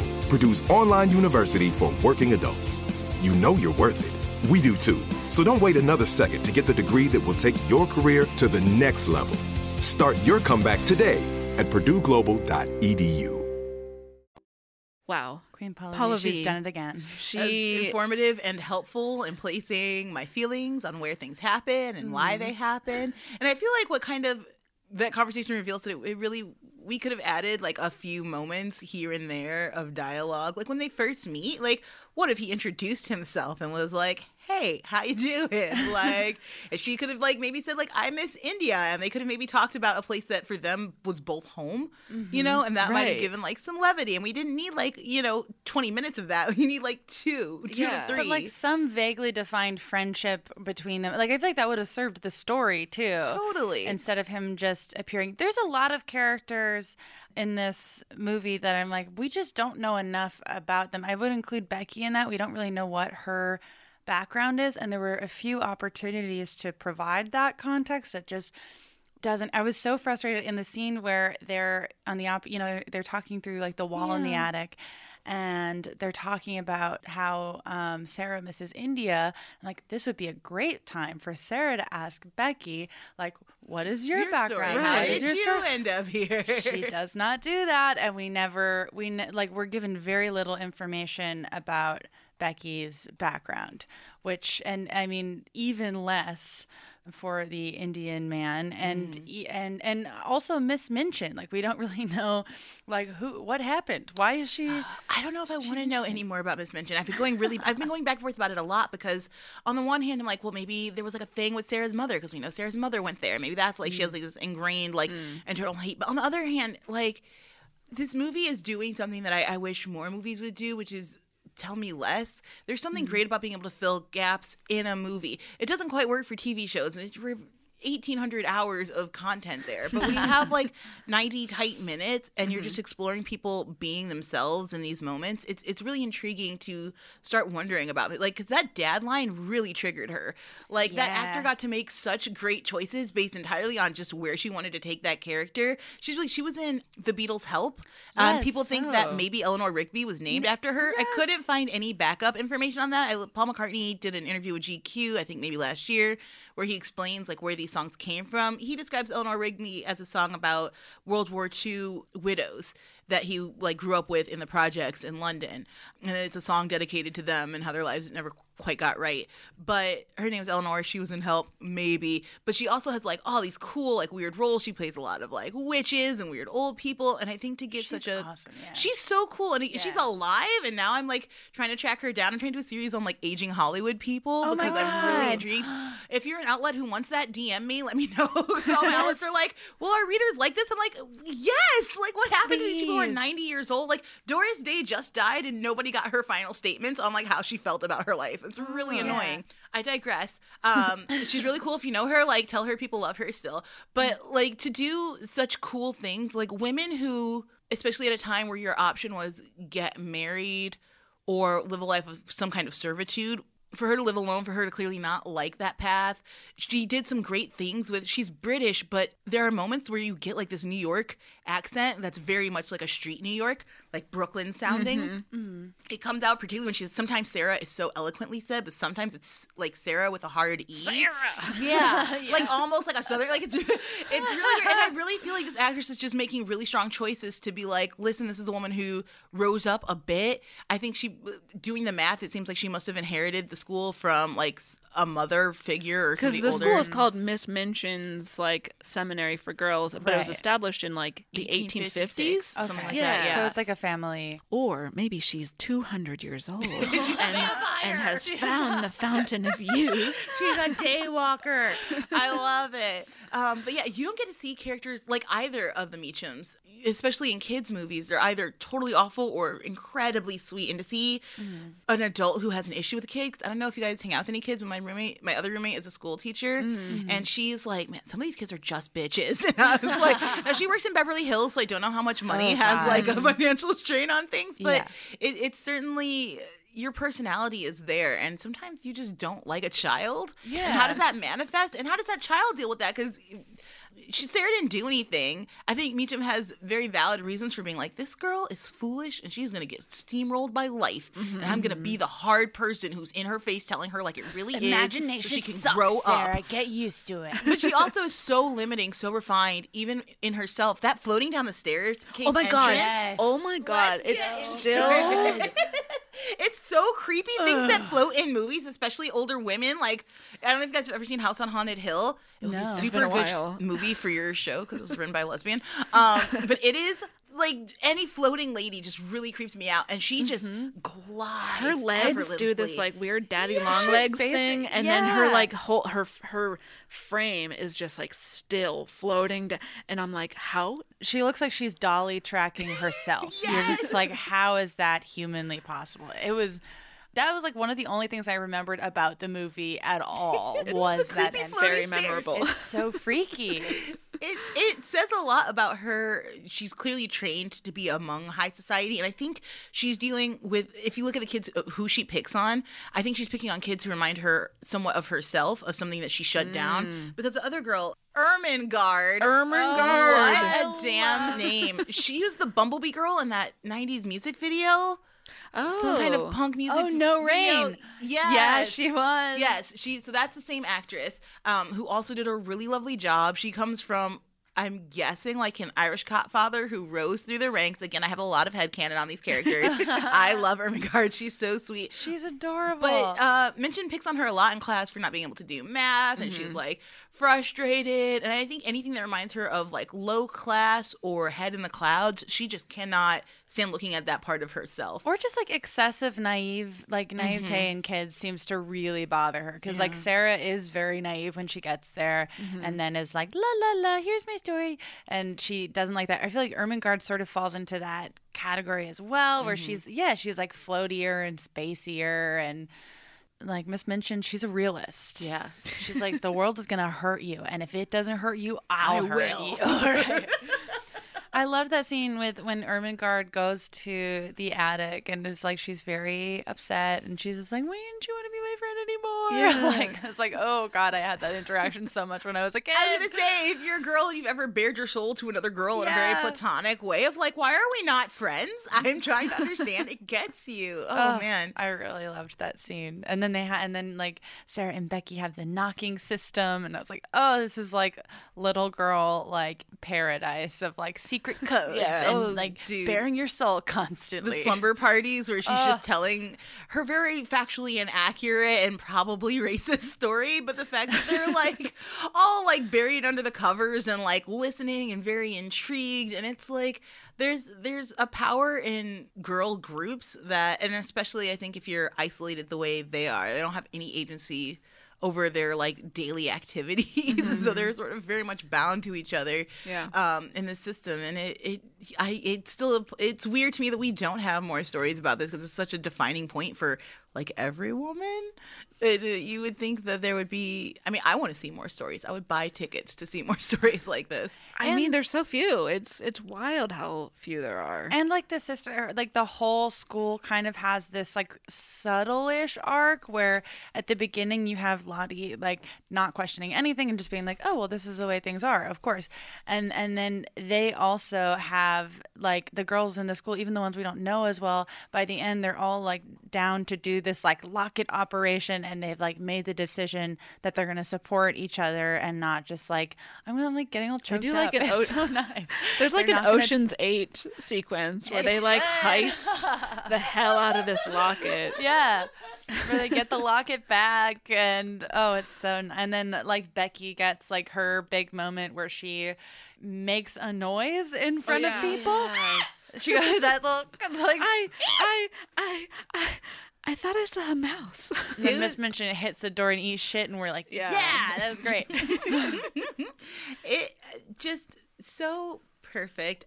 Purdue's online university for working adults. You know you're worth it. We do too. So don't wait another second to get the degree that will take your career to the next level. Start your comeback today at purdueglobal.edu. Wow. Queen Paula, Paula she's V. done it again. As She informative and helpful in placing my feelings on where things happen and why Mm-hmm. they happen. And I feel like what kind of that conversation reveals that it, it really we could have added like a few moments here and there of dialogue. Like when they first meet, like what if he introduced himself and was like, "Hey, how you doing?" like, and she could have like maybe said like, "I miss India," and they could have maybe talked about a place that for them was both home, you mm-hmm. know, and that might have given like some levity. And we didn't need like you know twenty minutes of that. We need like two, two Yeah. to three. But like some vaguely defined friendship between them. Like I feel like that would have served the story too. Totally. Instead of him just appearing. There's a lot of characters in this movie that I'm like, we just don't know enough about them. I would include Becky in that. We don't really know what her background is. And there were a few opportunities to provide that context that just doesn't i was so frustrated in the scene where they're on the op you know they're talking through like the wall in the attic and they're talking about how um, sarah misses india I'm like this would be a great time for sarah to ask becky like what is your, Your story. background How What is did your you story?" end up here? she does not do that and we never we ne- like we're given very little information about becky's background which and i mean even less for the indian man and Mm. and and also miss minchin like we don't really know like who what happened why is she I don't know if I want to know any more about Miss Minchin. I've been going really, I've been going back and forth about it a lot because on the one hand, I'm like, well, maybe there was like a thing with Sarah's mother because we know Sarah's mother went there. Maybe that's like she has like this ingrained like internal hate. But on the other hand, like this movie is doing something that I, I wish more movies would do, which is tell me less. There's something mm-hmm. great about being able to fill gaps in a movie. It doesn't quite work for TV shows, and it's. Re- 1800 hours of content there but when you have like 90 tight minutes and you're just exploring people being themselves in these moments it's it's really intriguing to start wondering about it like because that dad line really triggered her. Like that actor got to make such great choices based entirely on just where she wanted to take that character. She's like she was in the beatles help um, Yes. people think Oh. that maybe eleanor rigby was named after her. I couldn't find any backup information on that. I, paul mccartney did an interview with gq i think maybe last year where he explains like where these songs came from. He describes eleanor rigby as a song about world war ii widows that he like grew up with in the projects in london. And it's a song dedicated to them and how their lives never quite got right. But her name's Eleanor. She was in Help, maybe. But she also has like all these cool, like weird roles. She plays a lot of like witches and weird old people. And I think to get such a awesome, yeah. she's so cool and she's alive. And now I'm like trying to track her down. I'm trying to do a series on like aging Hollywood people Oh because I'm really intrigued. If you're an outlet who wants that, DM me. Let me know. All my outlets are like, well, our readers like this. I'm like, yes. Like, what happened to these people who are 90 years old? Like, Doris Day just died and nobody got her final statements on like how she felt about her life. It's really annoying. I digress. Um, she's really cool. If you know her, like, tell her people love her still. But like to do such cool things, like women who, especially at a time where your option was get married or live a life of some kind of servitude for her to live alone for her to clearly not like that path she did some great things with she's british but there are moments where you get like this new york accent that's very much like a street new york like brooklyn sounding. Mm-hmm. Mm-hmm. It comes out particularly when she's sometimes sarah is so eloquently said but sometimes it's like sarah with a hard e. Sarah! Yeah, like almost like a southern like it's it's really weird. and i really feel like this actress is just making really strong choices to be like listen this is a woman who rose up a bit. I think she doing the math it seems like she must have inherited the school from like a mother figure or Because the older. school is called Miss Minchin's like seminary for girls, but it was established in like the 1850s. something like Yeah. that yeah So it's like a family. Or maybe she's 200 years old and, and has found the fountain of youth. She's a daywalker. I love it. Um, but yeah, you don't get to see characters like either of the Meachums, especially in kids' movies. They're either totally awful or incredibly sweet. And to see an adult who has an issue with a kid, 'cause I don't know if you guys hang out with any kids, but my roommate, my other roommate, is a school teacher, mm-hmm. and she's like, man, some of these kids are just bitches. And I was like, now she works in Beverly Hills, so I don't know how much oh, money Oh, has God. like a financial strain on things, but Yeah. it, it's certainly your personality is there and sometimes you just don't like a child yeah and how does that manifest and how does that child deal with that because she sarah didn't do anything i think meacham has very valid reasons for being like this girl is foolish and she's gonna get steamrolled by life and i'm gonna be mm-hmm. the hard person who's in her face telling her like it really is so she can grow up Get used to it. but she also is so limiting, so refined, even in herself. That floating down the stairs. Oh my god. Yes. Oh my god. Let's It's get still It's so creepy. Things that float in movies, especially older women. Like, I don't know if you guys have ever seen House on Haunted Hill. It was No. a It's super been a good while. movie for your show because it was written by a lesbian. Um, but it is like any floating lady just really creeps me out, and she just glides. her legs do this like weird daddy long legs basic- thing and then her like whole her her frame is just like still floating da- and i'm like how She looks like she's dolly tracking herself. You're just like, how is that humanly possible? It was. That was like one of the only things I remembered about the movie at all was the that creepy end. very stairs. memorable It's so freaky. it it says a lot about her. She's clearly trained to be among high society, and I think she's dealing with. If you look at the kids uh, who she picks on, I think she's picking on kids who remind her somewhat of herself, of something that she shut down. Because the other girl, Ermengarde. ermengarde What a damn name! She was the Bumblebee girl in that '90s music video. Oh Some kind of punk music. Oh, No. Rain. Yes. Yeah, she was. Yes, she. So that's the same actress um, who also did a really lovely job. She comes from. I'm guessing like an Irish cop father who rose through the ranks. Again, I have a lot of headcanon on these characters. I love Ermengarde. She's so sweet. She's adorable. But uh, Minchin picks on her a lot in class for not being able to do math, and Mm-hmm. she's like frustrated. And I think anything that reminds her of like low class or head in the clouds, she just cannot stand looking at that part of herself. or just like excessive naive like naivete mm-hmm. in kids seems to really bother her because like sarah is very naive when she gets there mm-hmm. and then is like la la la here's my story and she doesn't like that i feel like ermengarde sort of falls into that category as well where mm-hmm. she's yeah she's like floatier and spacier and like miss minchin she's a realist Yeah. she's like the world is gonna hurt you and if it doesn't hurt you i'll I hurt will. you Right. I loved that scene with when Ermengarde goes to the attic and is like she's very upset and she's just like, "Why didn't you want to be my friend anymore?" like it's like, oh god, I had that interaction so much when I was a kid. I was gonna say, if you're a girl and you've ever bared your soul to another girl in a very platonic way of like, why are we not friends? I'm trying to understand. it gets you. Oh, man. I really loved that scene. And then they had, and then like Sarah and Becky have the knocking system, and I was like, oh, this is like little girl like paradise of like secret codes Yeah. and Oh, like dude. bearing your soul constantly. The slumber parties where she's just telling her very factually inaccurate and probably racist story, but the fact that they're like all like buried under the covers and like listening and very intrigued and it's like there's there's a power in girl groups that and especially I think if you're isolated the way they are, they don't have any agency over their like daily activities mm-hmm. and so they're sort of very much bound to each other yeah. um, in the system and it, it I it's still it's weird to me that we don't have more stories about this because it's such a defining point for like every woman. It, you would think that there would be i mean i want to see more stories. I would buy tickets to see more stories like this. I mean there's so few. It's it's wild how few there are. And like the sister like the whole school kind of has this like subtle-ish arc where at the beginning you have lottie like not questioning anything and just being like oh well this is the way things are of course. And and then they also have like the girls in the school even the ones we don't know as well by the end they're all like down to do this like locket operation and they've like made the decision that they're going to support each other and not just like I'm gonna like getting all choked they do like up. an o- so nice. There's like They're an not gonna- Ocean's Eight sequence where they like heist the hell out of this locket. yeah where they get the locket back and oh it's so and then like becky gets like her big moment where she makes a noise in oh, front of people she got that little like I I I I I thought I saw a mouse. and Miss Minchin hits the door and eats shit, and we're like, yeah, Yeah. that was great. it just so perfect.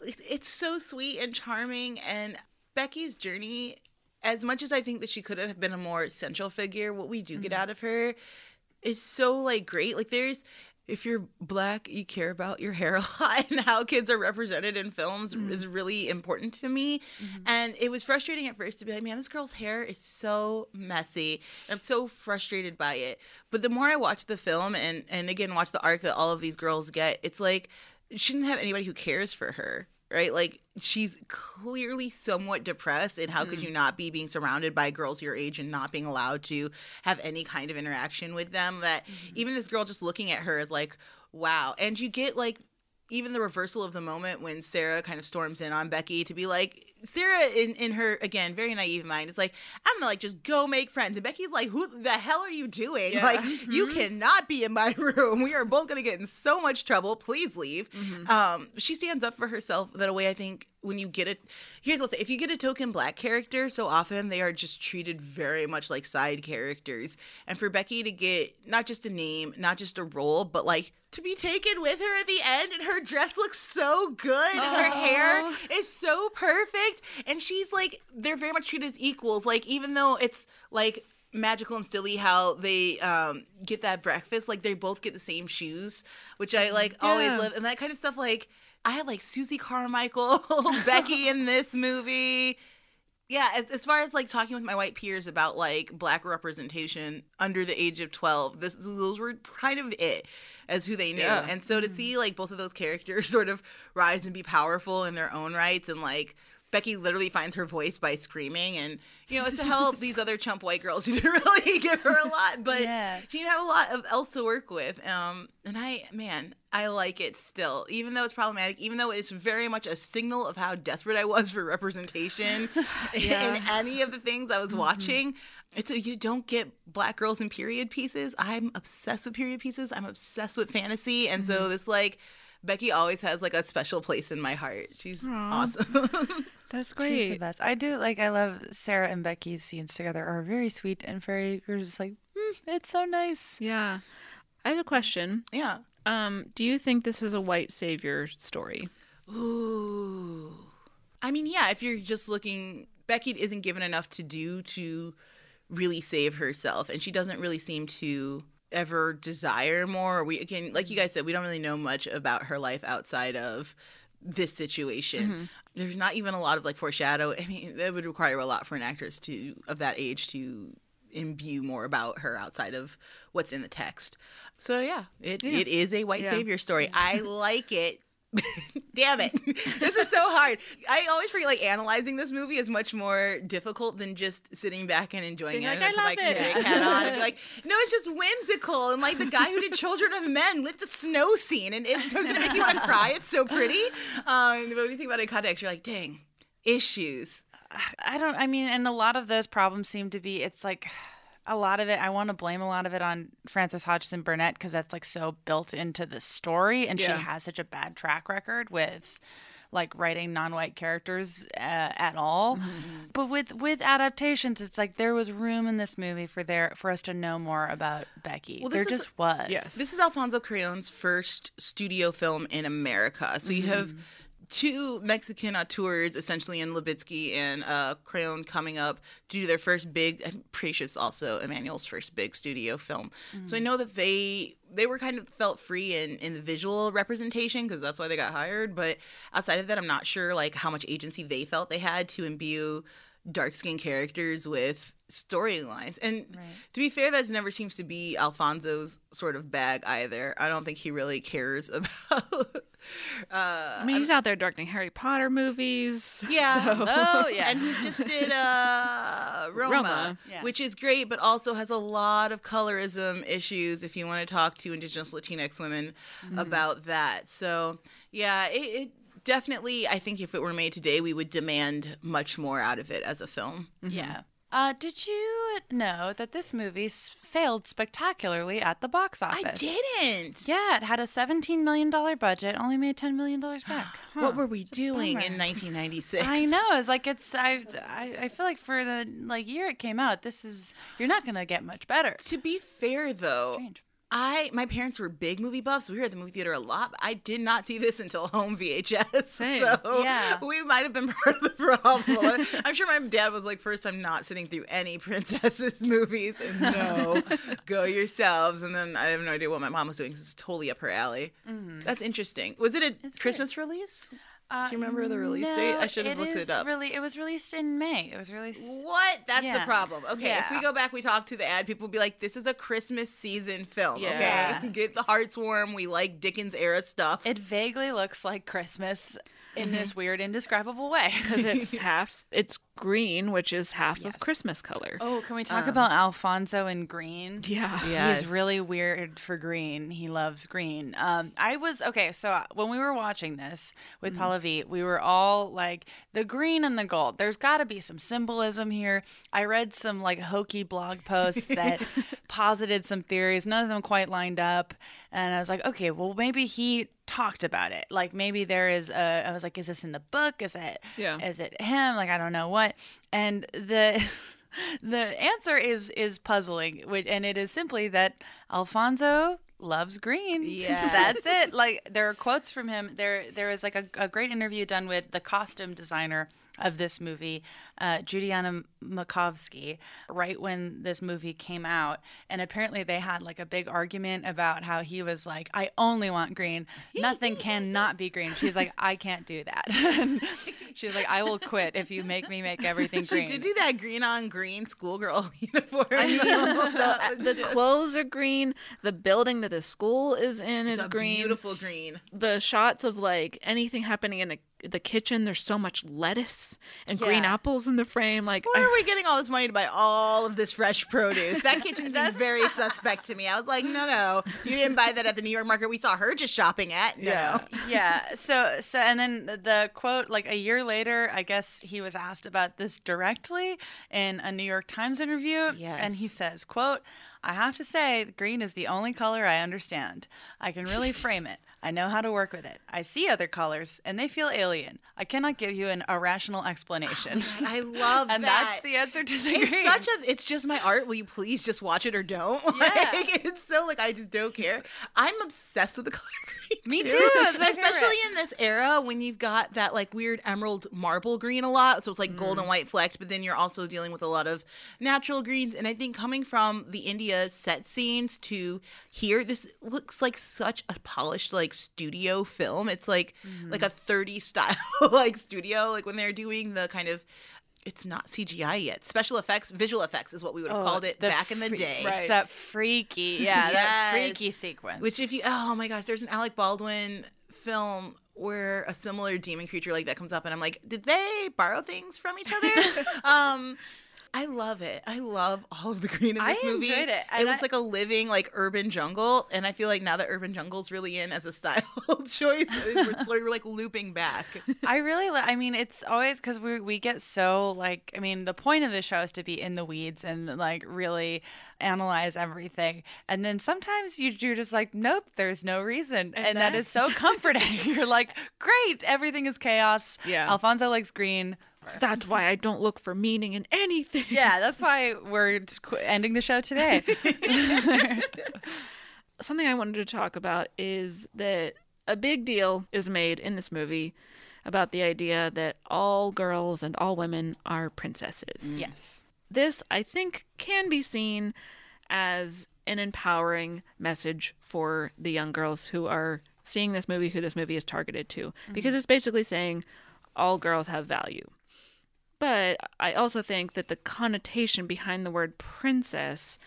It's so sweet and charming. And Becky's journey, as much as I think that she could have been a more central figure, what we do get mm-hmm. out of her is so like great. Like there's if you're black, you care about your hair a lot and how kids are represented in films mm-hmm. is really important to me. Mm-hmm. And it was frustrating at first to be like, man, this girl's hair is so messy. I'm so frustrated by it. But the more I watch the film and and again watch the arc that all of these girls get, it's like she didn't have anybody who cares for her. Right? Like she's clearly somewhat depressed and how could mm. you not be being surrounded by girls your age and not being allowed to have any kind of interaction with them that mm-hmm. even this girl just looking at her is like wow. And you get like even the reversal of the moment when Sarah kind of storms in on Becky to be like Sarah in, in her again very naive mind is like I'm gonna like just go make friends. And Becky's like who the hell are you doing? Yeah. like you cannot be in my room. We are both gonna get in so much trouble. Please leave. Um she stands up for herself that a way I think when you get it here's what I'll say if you get a token black character so often they are just treated very much like side characters. And for Becky to get not just a name not just a role but like to be taken with her at the end and her dress looks so good and her hair is so perfect and she's like they're very much treated as equals. Like even though it's like magical and silly how they um get that breakfast like they both get the same shoes which i like always love. And that kind of stuff like i had like susie carmichael becky in this movie. Yeah as, as far as like talking with my white peers about like black representation under the age of 12 this those were kind of it as who they knew. Yeah. and so to see like both of those characters sort of rise and be powerful in their own rights and like Becky literally finds her voice by screaming, and you know it's to help these other chump white girls who didn't really give her a lot, but Yeah. she didn't have a lot of else to work with. Um, and I, man, I like it still, even though it's problematic, even though it's very much a signal of how desperate I was for representation in any of the things I was watching. It's a, you don't get black girls in period pieces. I'm obsessed with period pieces. I'm obsessed with fantasy, and so this like. Becky always has like a special place in my heart. She's awesome. That's great. She's the great. best. I do like. I love Sarah and Becky's scenes together are very sweet and very. You're just like, mm, it's so nice. Yeah. I have a question. yeah. Um, do you think this is a white savior story? Ooh. I mean, yeah, if you're just looking, Becky isn't given enough to do to really save herself, and she doesn't really seem to ever desire more. We again, like you guys said, we don't really know much about her life outside of this situation. Mm-hmm. There's not even a lot of like foreshadow. I mean, that would require a lot for an actress to of that age to imbue more about her outside of what's in the text. So yeah, it, it is a white Yeah. savior story. I like it. Damn it. this is so hard. I always forget like analyzing this movie is much more difficult than just sitting back and enjoying Being it. like, "I my love it." Carrot hat on and be like, no, it's just whimsical. And like the guy who did Children of Men lit the snow scene and it doesn't make you want to cry. It's so pretty. Um, but when you think about it in context, you're like, dang, issues. I don't. I mean, and a lot of those problems seem to be. It's like a lot of it, I want to blame a lot of it on Frances Hodgson Burnett because that's like so built into the story, and Yeah. she has such a bad track record with like writing non-white characters uh, at all. Mm-hmm. But with with adaptations, it's like there was room in this movie for there for us to know more about Becky. Well, there just was. Yes. This is Alfonso Cuarón's first studio film in America. So you have two Mexican auteurs, essentially in Lubezki and uh, Cuarón, coming up to do their first big. I'm pretty sure it's also Emmanuel's first big studio film. So I know that they they were kind of felt free in in the visual representation because that's why they got hired. But outside of that, I'm not sure like how much agency they felt they had to imbue dark skinned characters with storylines. And to be fair, that never seems to be Alfonso's sort of bag either. I don't think he really cares about. uh, I mean, he's out there directing Harry Potter movies. yeah. so- Oh yeah. And he just did uh, Roma, Roma, yeah. which is great, but also has a lot of colorism issues if you want to talk to Indigenous Latinx women about that. So, yeah, it, it definitely, I think if it were made today, we would demand much more out of it as a film. Yeah. Uh, did you know that this movie s- failed spectacularly at the box office? I didn't. Yeah, it had a $17 million budget, only made $10 million back. What were we doing in 1996? I know. It's like it's I, I I feel like for the like year it came out, this is you're not gonna get much better. To be fair, though, Strange. I my parents were big movie buffs. We were at the movie theater a lot. But I did not see this until home VHS. Same. So Yeah. we might have been part of the problem. I'm sure my dad was like, first time not sitting through any princesses movies. And no, go yourselves. And then I have no idea what my mom was doing 'cause it's totally up her alley. Mm-hmm. That's interesting. Was it a Christmas release? Uh, Do you remember the release date? I no, should have looked it up. Really, it was released in May. It was released. What? That's the problem. Okay, if we go back, we talk to the ad. People will be like, "This is a Christmas season film." Yeah. Okay, get the hearts warm. We like Dickens era stuff. It vaguely looks like Christmas in this weird, indescribable way. because it's half it's green, which is half of Christmas color. Oh, can we talk about Alfonso in green? Yeah. Yes. He's really weird for green. He loves green. Um, I was okay. So uh, when we were watching this with Mm-hmm. Paula V, we were all like the green and the gold. There's got to be some symbolism here. I read some like hokey blog posts that posited some theories. None of them quite lined up, and I was like, okay, well maybe he talked about it. Like maybe there is a. I was like, is this in the book? Is it? Yeah. Is it him? Like I don't know what. And the. The answer is is puzzling, and it is simply that Alfonso loves green. Yeah, that's it. Like there are quotes from him. There there is like a, a great interview done with the costume designer of this movie, uh, Judianna Makovsky, right when this movie came out, and apparently they had like a big argument about how he was like, "I only want green. Nothing can not be green." She's like, "I can't do that." She's like, "I will quit if you make me make everything she did do that green on green schoolgirl uniform. I mean, so uh, the just- clothes are green. The building that the school is in it's is a green. beautiful green. The shots of like anything happening in a, the kitchen, there's so much lettuce and green apples in the frame. Like, Where I- are we getting all this money to buy all of this fresh produce? That kitchen seemed very suspect to me. I was like, no, no, you didn't buy that at the New York market we saw her just shopping at. No, Yeah. no. yeah so so and then the, the quote like a year later i guess he was asked about this directly in a new york times interview Yes. and he says quote i have to say green is the only color i understand i can really frame it i know how to work with it. I see other colors and they feel alien. I cannot give you an irrational explanation. Oh, I love and that. And that's the answer to the it's green. such a it's just my art. Will you please just watch it or don't? Yeah. like it's so like i just don't care. I'm obsessed with the color green Me too, especially in this era when you've got that like weird emerald marble green a lot so it's like gold Mm. and white flecked but then you're also dealing with a lot of natural greens and i think coming from the india set scenes to here this looks like such a polished like studio film it's like Mm-hmm. like a 30 style like studio like when they're doing the kind of it's not CGI yet. Special effects, visual effects is what we would have Oh, called it the back in the free- day. It's that freaky, yeah, that freaky sequence. Which, if you, oh my gosh, there's an Alec Baldwin film where a similar demon creature like that comes up, and I'm like, did they borrow things from each other? um, I love it. I love all of the green in I this movie. enjoyed it, It and looks I- like a living like urban jungle, and I feel like now that urban jungle's really in as a style choice, we're, we're like looping back. I really, li- I mean, it's always because we we get so like, I mean, the point of the show is to be in the weeds and like really analyze everything, and then sometimes you you're just like, nope, there's no reason, and, that is so comforting. you're like, great, everything is chaos. Yeah. Alfonso likes green. That's why I don't look for meaning in anything. Yeah, that's why we're qu- ending the show today. Something I wanted to talk about is that a big deal is made in this movie about the idea that all girls and all women are princesses. Mm. yes. This, I think, can be seen as an empowering message for the young girls who are seeing this movie, who this movie is targeted to, mm-hmm. because it's basically saying all girls have value. But I also think that the connotation behind the word princess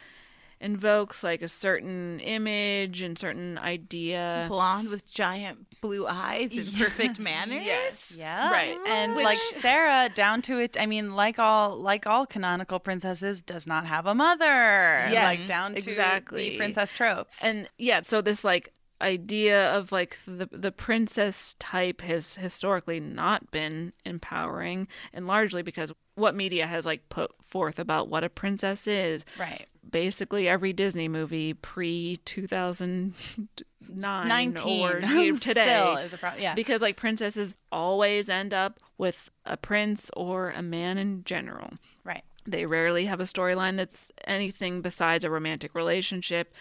invokes like a certain image and certain idea. Blonde with giant blue eyes and perfect manners. Yes. Yeah. Right. And Which- like Sarah, down to it. I mean, like all like all canonical princesses, does not have a mother. Yes, Like down to exactly. the princess tropes. And yeah, so this like idea of like the the princess type has historically not been empowering and largely because what media has like put forth about what a princess is. right. Basically every Disney movie pre 2009 19 or today still is a problem. Yeah. because like princesses always end up with a prince or a man in general. right. They rarely have a storyline that's anything besides a romantic relationship.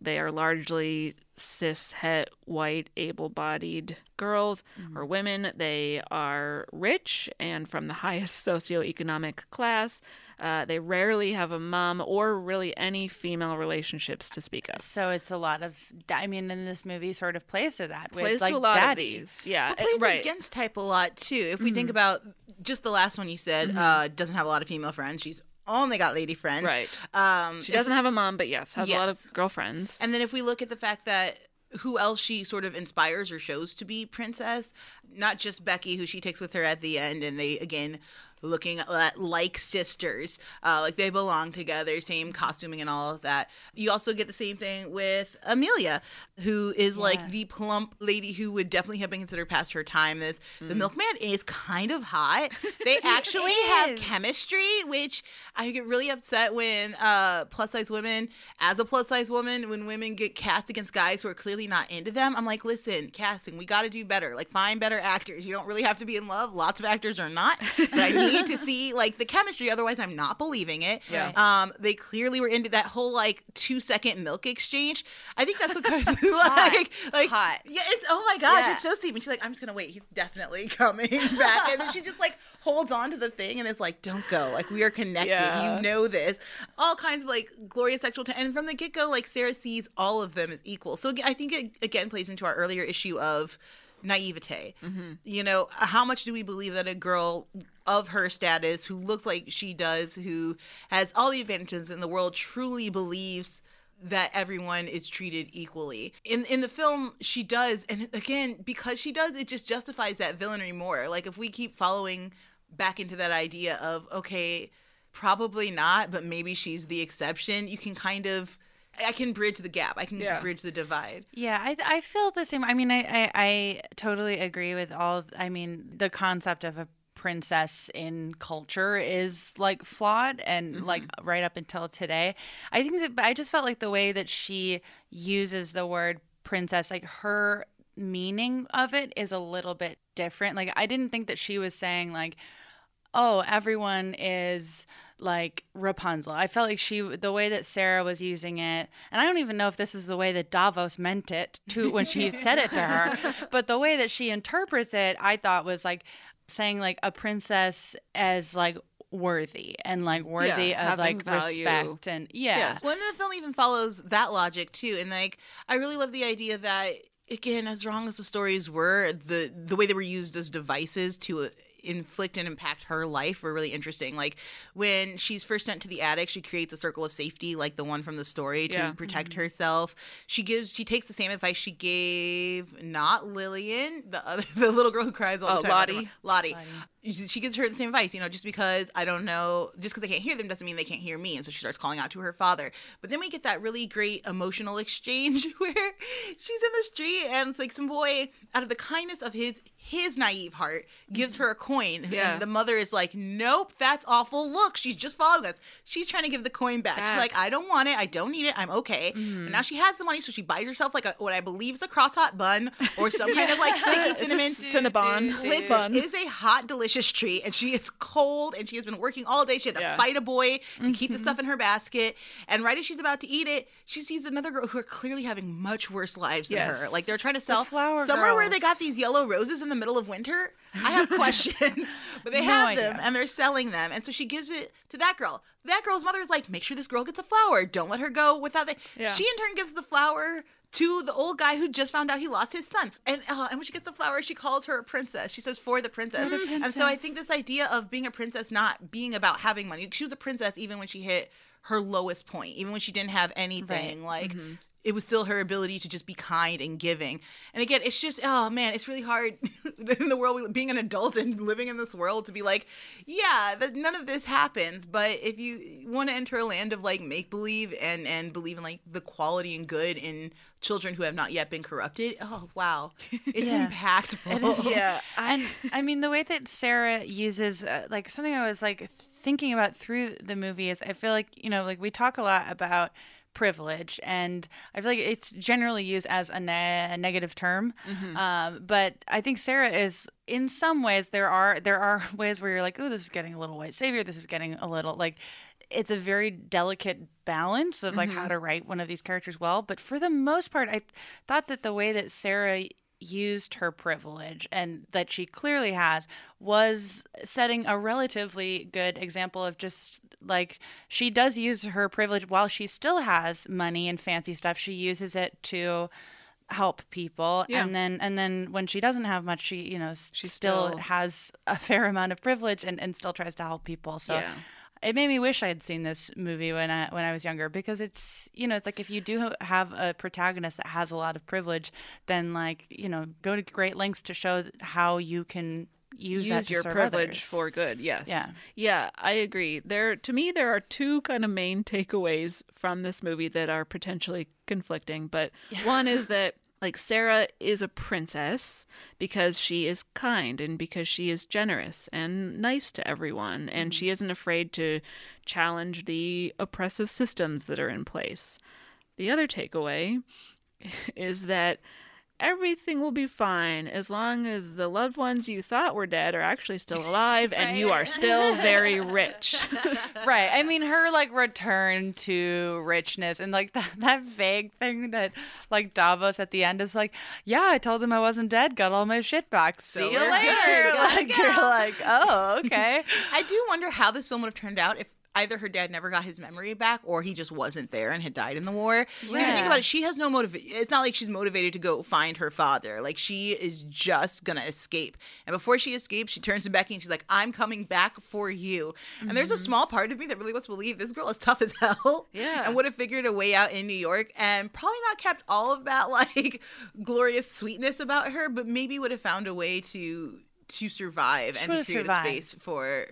They are largely cis het white able bodied girls or women. They are rich and from the highest socioeconomic class. Uh, they rarely have a mom or really any female relationships to speak of. So it's a lot of. I mean, in this movie, sort of plays to that. Plays with, like, to a lot daddy. of these. Yeah. It uh, plays right. against type a lot too. If we think about just the last one you said, uh, doesn't have a lot of female friends. She's only got lady friends. Right. Um, She if- doesn't have a mom, but yes, has a lot of girlfriends. And then if we look at the fact that who else she sort of inspires or shows to be princess, not just Becky, who she takes with her at the end, and they again looking at like sisters, uh, like they belong together, same costuming and all of that. You also get the same thing with Amelia, who is like the plump lady who would definitely have been considered past her time. This the milkman is kind of hot. They actually have chemistry, which I get really upset when uh, plus size women, as a plus size woman, when women get cast against guys who are clearly not into them. I'm like, listen, casting, we got to do better. Like, find better actors. You don't really have to be in love. Lots of actors are not, but I need to see like the chemistry. Otherwise, I'm not believing it. Yeah. Um, they clearly were into that whole like two second milk exchange. I think that's what cars like. Like, Hot. yeah, it's oh my gosh, Yeah. it's so. And she's like, I'm just gonna wait. He's definitely coming back. And then she just like holds on to the thing and is like, Don't go. Like we are connected. Yeah. You know this. All kinds of like glorious sexual t- and from the get go, like Sarah sees all of them as equal. So I think it again plays into our earlier issue of naivete. Mm-hmm. You know, how much do we believe that a girl of her status, who looks like she does, who has all the advantages in the world, truly believes that everyone is treated equally. In in the film, she does, and again, because she does, it just justifies that villainy more. Like if we keep following back into that idea of okay, probably not, but maybe she's the exception, you can kind of I can bridge the gap. I can Yeah. bridge the divide. Yeah, I I feel the same. I mean, I I, I totally agree with all. I mean, the concept of a princess in culture is like flawed and mm-hmm. like right up until today. I think that I just felt like the way that she uses the word princess, like her meaning of it is a little bit different. Like I didn't think that she was saying like oh, everyone is like Rapunzel. I felt like she, the way that Sarah was using it, and I don't even know if this is the way that Davos meant it to when she said it to her, but the way that she interprets it, I thought was like saying like a princess as like worthy and like worthy Yeah, of like value. respect and yeah. Well, and the film even follows that logic too. And like, I really love the idea that again, as wrong as the stories were, the the way they were used as devices to uh, inflict and impact her life were really interesting. Like when she's first sent to the attic, she creates a circle of safety, like the one from the story, to Yeah. protect mm-hmm. herself. She gives, she takes the same advice she gave not Lillian, the other, the little girl who cries all Oh, the time. Lottie. Lottie. She she gives her the same advice, you know, just because I don't know, just because I can't hear them doesn't mean they can't hear me. And so she starts calling out to her father. But then we get that really great emotional exchange where she's in the street and it's like some boy, out of the kindness of his his naive heart, gives her a coin. Yeah. And the mother is like, Nope, that's awful. Look, she's just following us. She's trying to give the coin back. She's like, I don't want it. I don't need it. I'm okay. But now she has the money, so she buys herself like a, what I believe is a cross hot bun or some kind of like sticky It's a cinnamon. Cinnabon. Listen, Fun. it is a hot, delicious treat, and she is cold, and she has been working all day. She had to Yeah. fight a boy to keep Mm-hmm. the stuff in her basket. And right as she's about to eat it, she sees another girl who are clearly having much worse lives than Yes. her. Like they're trying to sell flower somewhere where they got these yellow roses in the middle of winter. I have questions, but they No have them, and they're selling them. And so she gives it to that girl. That girl's mother is like, make sure this girl gets a flower. Don't let her go without the. Yeah. She in turn gives the flower to the old guy who just found out he lost his son. And uh, and when she gets the flower, she calls her a princess. She says for the princess. And so I think this idea of being a princess not being about having money. She was a princess even when she hit her lowest point, even when she didn't have anything. Like it was still her ability to just be kind and giving. And again, it's just oh man, it's really hard in the world being an adult and living in this world to be like, yeah, that none of this happens. But if you want to enter a land of like make believe and and believe in like the quality and good in children who have not yet been corrupted, oh wow, it's Yeah. impactful. Yeah. and I mean the way that Sarah uses uh, like something I was like thinking about through the movie is I feel like you know like we talk a lot about privilege and I feel like it's generally used as a, ne- a negative term. Um, but I think Sarah is in some ways there are there are ways where you're like oh this is getting a little white savior this is getting a little like it's a very delicate balance of like how to write one of these characters well. But for the most part I thought that the way that Sarah used her privilege and that she clearly has was setting a relatively good example of just like she does use her privilege while she still has money and fancy stuff she uses it to help people Yeah. and then and then when she doesn't have much she you know She still, still- has a fair amount of privilege and, and still tries to help people so Yeah. It made me wish I had seen this movie when I when I was younger because it's you know it's like if you do have a protagonist that has a lot of privilege, then like you know go to great lengths to show how you can use, use your privilege others. for good. Yes. Yeah. Yeah, I agree. There to me there are two kind of main takeaways from this movie that are potentially conflicting, but one is that like Sarah is a princess because she is kind and because she is generous and nice to everyone and mm-hmm. she isn't afraid to challenge the oppressive systems that are in place. The other takeaway is that everything will be fine as long as the loved ones you thought were dead are actually still alive and you are still very rich. right. I mean, her like return to richness and like that, that vague thing that like Davos at the end is like, yeah, I told them I wasn't dead, got all my shit back. See you later. good. Like you're like, oh, okay. I do wonder how this film would have turned out if either her dad never got his memory back or he just wasn't there and had died in the war. If you think about it, she has no motive. It's not like she's motivated to go find her father. Like she is just gonna escape. And before she escapes, she turns to Becky and she's like, "I'm coming back for you." And there's a mm-hmm. small part of me that really wants to believe this girl is tough as hell. Yeah. And would have figured a way out in New York and probably not kept all of that like glorious sweetness about her, but maybe would have found a way to to survive and to create survived. a space for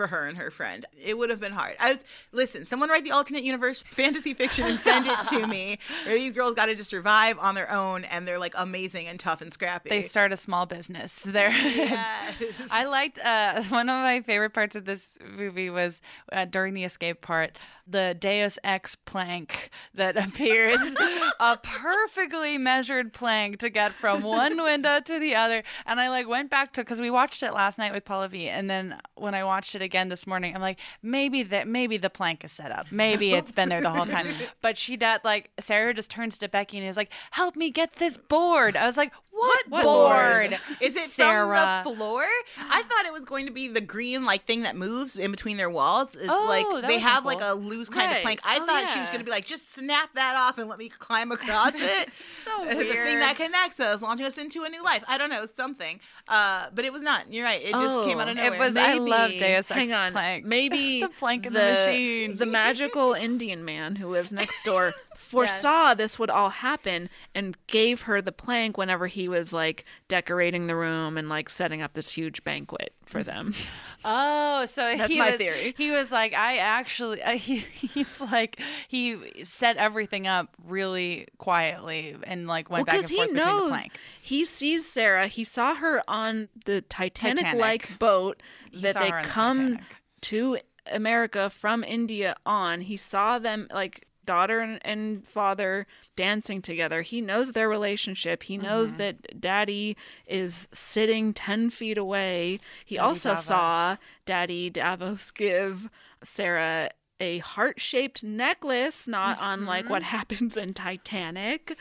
for her and her friend. It would have been hard. I was listen, someone write the alternate universe fantasy fiction and send it to me. Where these girls got to just survive on their own and they're like amazing and tough and scrappy. They start a small business. There. Yes. I liked uh, one of my favorite parts of this movie was uh, during the escape part, the Deus Ex plank that appears, a perfectly measured plank to get from one window to the other. And I like went back to because we watched it last night with Paula V, and then when I watched it again this morning, I'm like, maybe that maybe the plank is set up, maybe it's been there the whole time. But she does like Sarah just turns to Becky and is like, help me get this board. I was like, what, What board? board? Is it Sarah? from the floor? I thought thought it was going to be the green like thing that moves in between their walls. It's Oh, like they would've have been like a loose kind Right. of plank. I Oh, thought she was going to be like, just snap that off and let me climb across it. so weird. the thing that connects us, launching us into a new life. I don't know, something. Uh, but it was not. You're right. It just came out of Oh, nowhere. It was- I love Maybe- Deus Ex Hang on. Plank. Maybe The plank of the machine. The magical Indian man who lives next door foresaw this would all happen and gave her the plank whenever he was like decorating the room and like setting up this huge banquet for them. Oh, so That's he my was, theory. He was like, I actually, uh, he, he's like, he set everything up really quietly and like went back and he forth the knows plank. he sees Sarah. He saw her on the Titanic-like Titanic. boat He that they on the come to America from India on. He saw them like daughter and, and father dancing together. He knows their relationship. He knows Mm-hmm. that daddy is sitting 10 feet away. He Daddy also Davos. saw daddy Davos give Sarah a heart-shaped necklace, not unlike Mm-hmm. what happens in Titanic.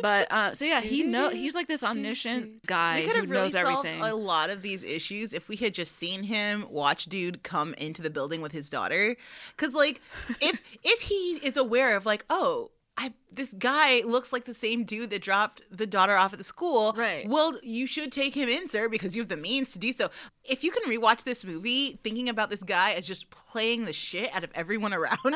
But uh, so yeah, he know he's like this omniscient guy we could have really solved everything. a lot of these issues if we had just seen him watch dude come into the building with his daughter because like if if he is aware of like oh I, this guy looks like the same dude that dropped the daughter off at the school. Right. Well, you should take him in, sir, because you have the means to do so. If you can rewatch this movie thinking about this guy as just playing the shit out of everyone around him,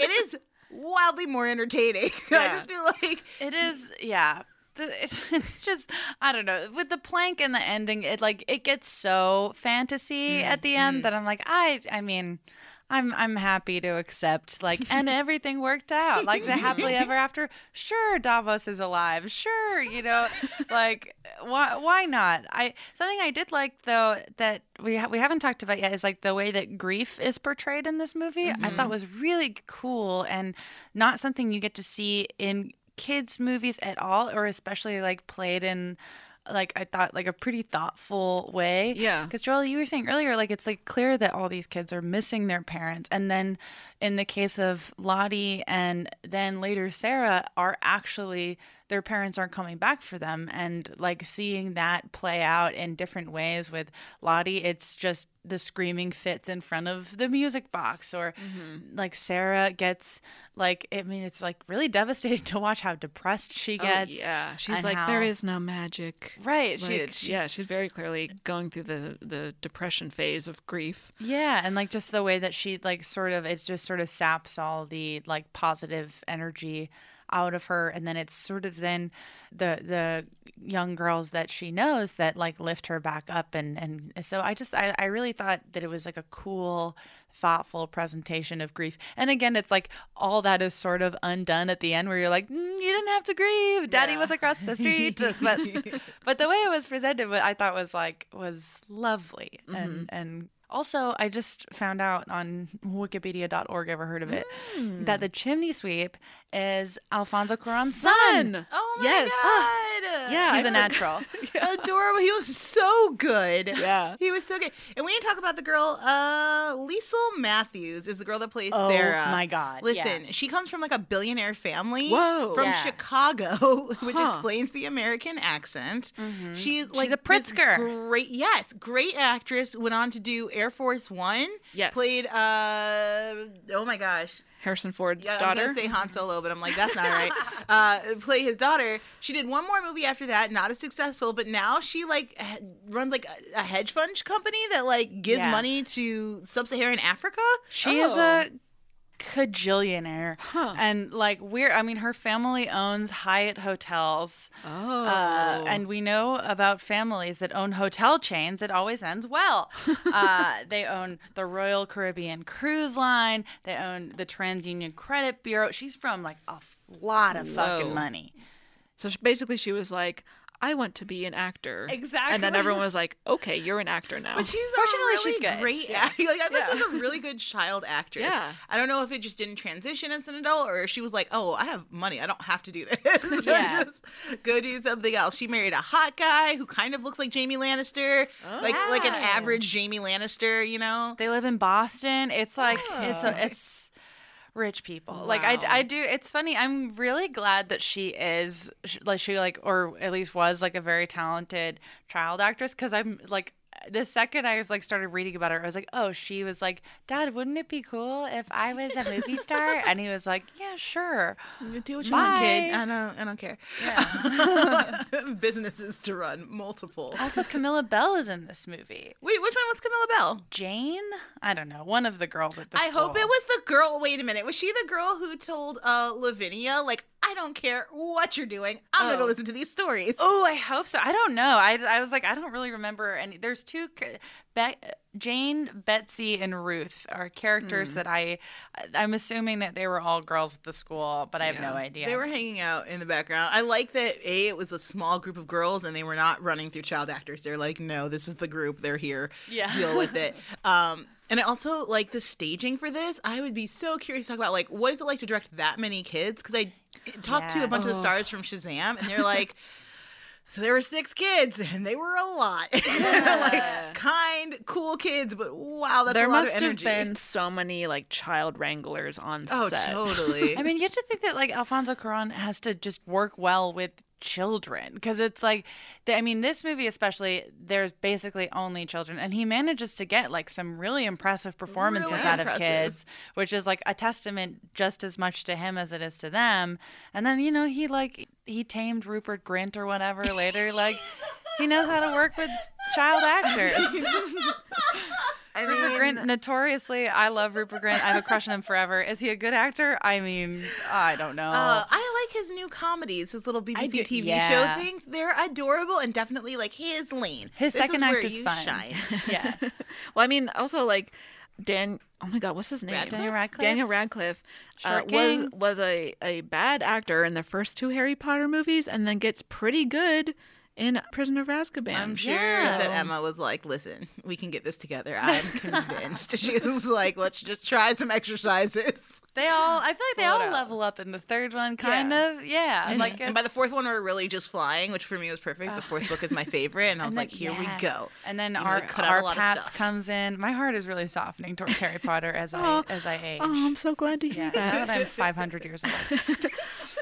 it is wildly more entertaining. I just feel like It is, yeah. It's, it's just I don't know with the plank and the ending it like it gets so fantasy mm, at the end mm. that I'm like I I mean I'm I'm happy to accept like and everything worked out like the happily ever after. Sure Davos is alive. Sure you know like why why not? I something I did like though that we ha- we haven't talked about yet is like the way that grief is portrayed in this movie. I thought mm-hmm. was really cool and not something you get to see in kids movies at all or especially like played in like I thought like a pretty thoughtful way. Yeah. Because Joelle, you were saying earlier, like it's like clear that all these kids are missing their parents. And then in the case of Lottie and then later Sarah are actually their parents aren't coming back for them. And like seeing that play out in different ways with Lottie, it's just the screaming fits in front of the music box or mm-hmm. like Sarah gets like I mean it's like really devastating to watch how depressed she Oh, gets. yeah, she's like how- there is no magic. Right, she- she- yeah, she's very clearly going through the the depression phase of grief. Yeah, and like just the way that she like sort of it just sort of saps all the like positive energy out of her and then it's sort of then the the young girls that she knows that like lift her back up and and so I just I, I really thought that it was like a cool thoughtful presentation of grief. And again it's like all that is sort of undone at the end where you're like mm, you didn't have to grieve. Daddy was across the street. But but the way it was presented what I thought was like was lovely. And and also I just found out on wikipedia.org ever heard of it that the chimney sweep is Alfonso Cuarón's son. Oh my Yes. god! Yeah, He's I a natural. Adorable. He was so good. Yeah. He was so good. And we need to talk about the girl, uh, Liesl Matthews is the girl that plays Oh Sarah. my God, Listen, yeah. she comes from like a billionaire family. Whoa. From Yeah. Chicago, which Huh. explains the American accent. She's like a this Pritzker. Great, yes, great actress. Went on to do Air Force One. Yes. Played, uh, oh my gosh. Harrison Ford's Yeah, I'm daughter. gonna say Han Solo, but I'm like, that's not right. uh, play his daughter. She did one more movie after that, not as successful, but now she like h- runs like a, hedge fund company that like gives Yeah. money to sub-Saharan Africa. She is a cajillionaire. And like we're I mean her family owns Hyatt hotels. oh. Uh, and we know about families that own hotel chains. It always ends well. uh, they own the Royal Caribbean Cruise Line. They own the TransUnion Credit Bureau. She's from like a lot of fucking money. so she, basically, she was like, "I want to be an actor." Exactly. And then everyone was like, "Okay, you're an actor now." But she's um, Fortunately, a really she's good. great. Yeah. act- Like I thought she was a really good child actress. Yeah. I don't know if it just didn't transition as an adult, or if she was like, "Oh, I have money. I don't have to do this. Yeah. just go do something else." She married a hot guy who kind of looks like Jaime Lannister, like like an oh. average Jaime Lannister. You know. They live in Boston. It's like it's a, it's rich people. Like I, I do. It's funny. I'm really glad that she is like she like or at least was like a very talented child actress because I'm like the second I was like started reading about her, I was like, oh, she was like, Dad, wouldn't it be cool if I was a movie star? and he was like, Yeah, sure. You do what you want, kid. I don't. I don't care. Businesses to run, multiple. Also, Camilla Belle is in this movie. Wait, which one was Camilla Belle? Jane? I don't know. One of the girls at the I hope it was the girl. Wait a minute. Was she the girl who told uh Lavinia like, "I don't care what you're doing. I'm gonna go Oh. listen to these stories." Oh, I hope so. I don't know. I, I was like, I don't really remember any. There's two, Be- Jane, Betsy, and Ruth are characters Hmm. that I, I'm assuming that they were all girls at the school, but I have no idea. They were hanging out in the background. I like that a it was a small group of girls and they were not running through child actors. They're like, no, this is the group. They're here. Yeah. deal with it. Um, and I also like the staging for this. I would be so curious to talk about like what is it like to direct that many kids? Because I talked to a bunch of the Oh. stars from Shazam, and they're like. So there were six kids, and they were a lot. like kind, cool kids, but wow, that's there a lot must have been so many like child wranglers on Oh, set. Oh, totally. I mean, you have to think that like Alfonso Cuarón has to just work well with children because it's like, the, I mean, this movie especially, there's basically only children, and he manages to get like some really impressive performances Really out of kids, which is like a testament just as much to him as it is to them. And then you know he like he tamed Rupert Grint or whatever later, like he knows how to work with child actors. Rupert Grint, notoriously, I love Rupert Grint. I have a crush on him forever. Is he a good actor? I mean, I don't know. Uh, I like his new comedies, his little BBC do- TV yeah. show things. They're adorable and definitely like his lane. His This second is act is you fun. shine. yeah. Well, I mean, also like Dan. Oh my God, what's his name? Radcliffe? Daniel Radcliffe? Daniel Radcliffe uh, was was a a bad actor in the first two Harry Potter movies, and then gets pretty good in Prisoner of Azkaban. I'm sure Yeah. that Emma was like, "Listen, we can get this together." I'm convinced. she was like, "Let's just try some exercises." They all, I feel like they all out. level up in the third one, kind Yeah. of. Yeah. Like And by the fourth one, we're really just flying, which for me was perfect. The fourth book is my favorite, and I was then- like, "Here yeah. we go." And then You our, really our a lot of Pats comes in. My heart is really softening towards Harry Potter as I Oh. as I age. Oh, I'm so glad to hear yeah, that. now that I'm 500 years old.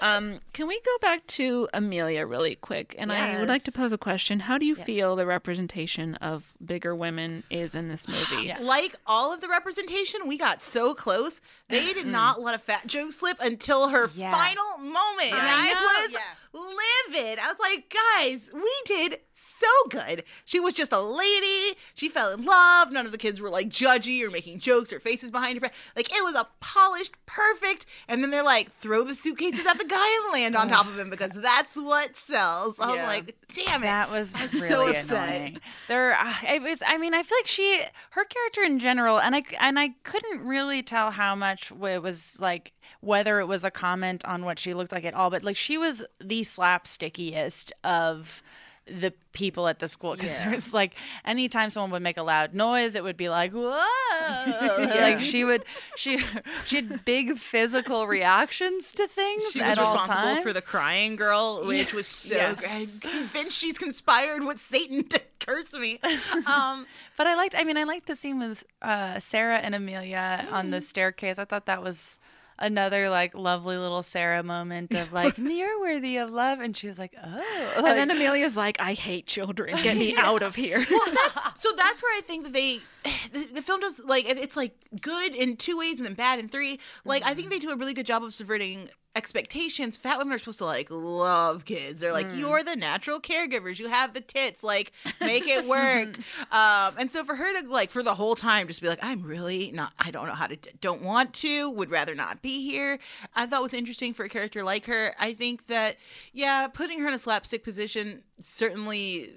Um, can we go back to Amelia really quick? And I would like to pose a question. How do you feel the representation of bigger women is in this movie? Like all of the representation, we got so close. They did not let a fat joke slip until her Yeah. final moment. and I was livid. I was like, guys, we did so good. She was just a lady. She fell in love. None of the kids were like judgy or making jokes or faces behind her. Like it was a polished, perfect. And then they're like, throw the suitcases at the guy and land on top of him because that's what sells. I was Yeah. like, damn it. That was really so upset. annoying. There, uh, it was. I mean, I feel like she, her character in general, and I and I couldn't really tell how much it was like whether it was a comment on what she looked like at all. But like, she was the slapstickiest of the people at the school because there's like anytime someone would make a loud noise it would be like whoa like she would she she had big physical reactions to things She was responsible for the crying girl, which was so Yes. good. I'm convinced she's conspired with Satan to curse me. Um, But I liked. I mean, I liked the scene with uh, Sarah and Amelia on Mm. the staircase. I thought that was another like lovely little Sarah moment of like you're worthy of love, and she was like, oh, And then Amelia's like, I hate children. Get me out of here. well, that's, so that's where I think that they, the, the film does like it's like good in two ways and then bad in three. Like I think mm-hmm. they do a really good job of subverting expectations. Fat women are supposed to like love kids. They're like, you're the natural caregivers. You have the tits. Like, make it work. um, and so for her to like for the whole time just be like, I'm really not. I don't know how to. Don't want to. Would rather not be here. I thought was interesting for a character like her. I think that yeah, putting her in a slapstick position certainly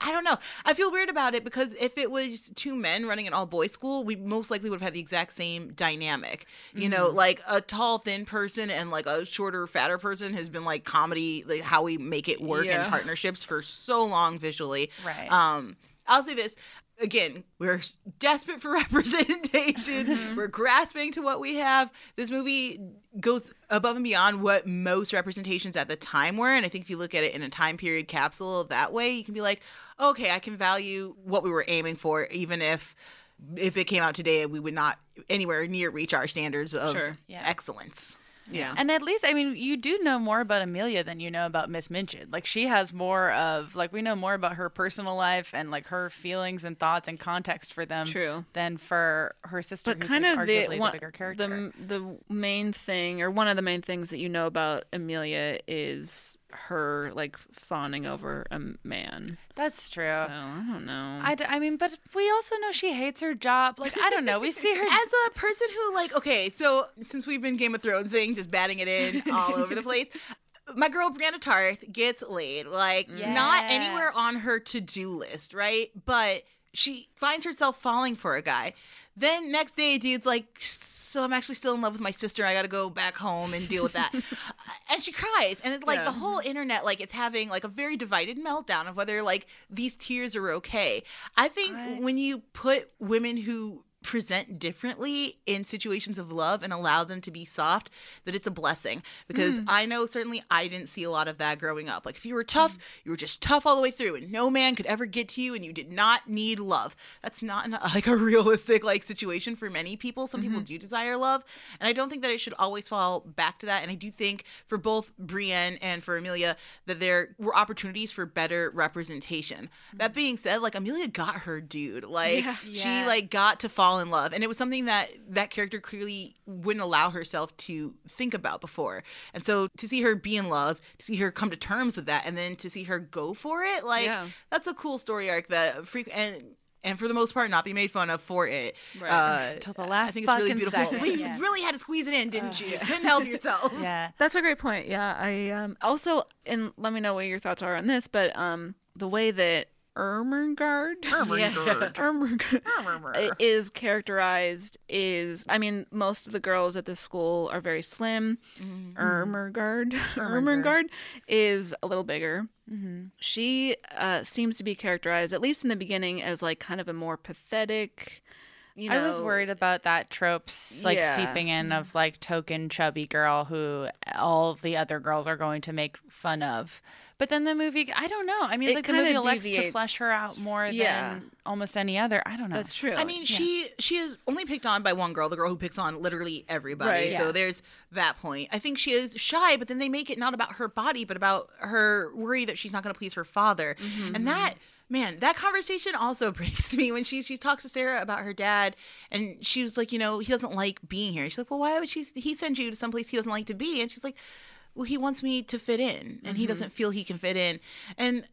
I don't know. I feel weird about it because if it was two men running an all boys school, we most likely would have had the exact same dynamic. You know, Mm-hmm. like a tall, thin person and like a shorter, fatter person has been like comedy, like how we make it work Yeah. in partnerships for so long visually. Right. Um, I'll say this. Again, we're desperate for representation. Mm-hmm. We're grasping to what we have. This movie goes above and beyond what most representations at the time were. And I think if you look at it in a time period capsule that way, you can be like, okay, I can value what we were aiming for, even if if it came out today, we would not anywhere near reach our standards of Sure. Yeah. excellence. Yeah. And at least, I mean, you do know more about Amelia than you know about Miss Minchin. Like, she has more of, like, we know more about her personal life and, like, her feelings and thoughts and context for them. True. Than for her sister, but who's kind like, of the, arguably the, one, bigger character. the the main thing or one of the main things that you know about Amelia is her like fawning over mm-hmm. a man. That's true. So I don't know. I, d- I mean, but we also know she hates her job. Like, I don't know. We see her. As a person who, like, okay, so since we've been Game of Thronesing, just batting it in all over the place, my girl Brienne Tarth gets laid. Like, not anywhere on her to do list, right? But she finds herself falling for a guy. Then next day, dude's like, so I'm actually still in love with my sister. I got to go back home and deal with that. Uh, and she cries. And it's like Yeah. the whole internet, like, it's having like a very divided meltdown of whether like these tears are okay. I think when you put women who present differently in situations of love and allow them to be soft that it's a blessing. Because mm. i know certainly i didn't see a lot of that growing up. Like if you were tough you were just tough all the way through and no man could ever get to you and you did not need love. That's not an, like a realistic like situation for many people. Some people mm-hmm. do desire love and i don't think that it should always fall back to that. And i do think for both brienne and for amelia that there were opportunities for better representation. That mm. being said like amelia got her dude. Like she Yeah. like got to fall in love and it was something that that character clearly wouldn't allow herself to think about before and so to see her be in love to see her come to terms with that and then to see her go for it like Yeah. that's a cool story arc that freak and and for the most part not be made fun of for it Right. uh, Till the last i think it's really beautiful second, we yeah. really had to squeeze it in didn't you couldn't help yourselves yeah. That's a great point. Yeah, I um also and let me know what your thoughts are on this, but um the way that Ermengarde? Ermengarde. Is characterized is I mean most of the girls at this school are very slim. Ermengarde. Ermengarde. Is a little bigger. She uh, seems to be characterized, at least in the beginning, as like kind of a more pathetic. You know, I was worried about that tropes like Yeah. seeping in of like token chubby girl who all the other girls are going to make fun of. But then the movie, I don't know. I mean, it's It like the movie kinda elects to flesh her out more Yeah. than almost any other. I don't know. That's true. I mean, she she is only picked on by one girl, the girl who picks on literally everybody. Right. So Yeah. there's that point. I think she is shy, but then they make it not about her body, but about her worry that she's not going to please her father. Mm-hmm. And that man, that conversation also breaks me when she she talks to Sarah about her dad, and she was like, you know, he doesn't like being here. She's like, well, why would she? He send you to someplace he doesn't like to be, and she's like, well, he wants me to fit in, and he mm-hmm. doesn't feel he can fit in, and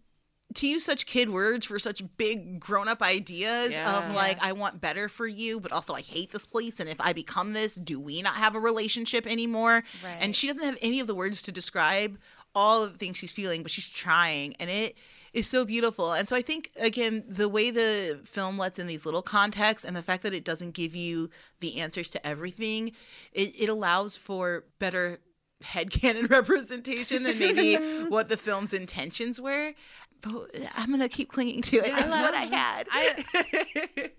to use such kid words for such big grown up ideas Yeah. of like I want better for you, but also I hate this place and if I become this, do we not have a relationship anymore? Right. And she doesn't have any of the words to describe all of the things she's feeling, but she's trying and it is so beautiful. And so I think again, the way the film lets in these little contexts and the fact that it doesn't give you the answers to everything, it, it allows for better headcanon representation than maybe what the film's intentions were. But I'm gonna keep clinging to it. It's what I had.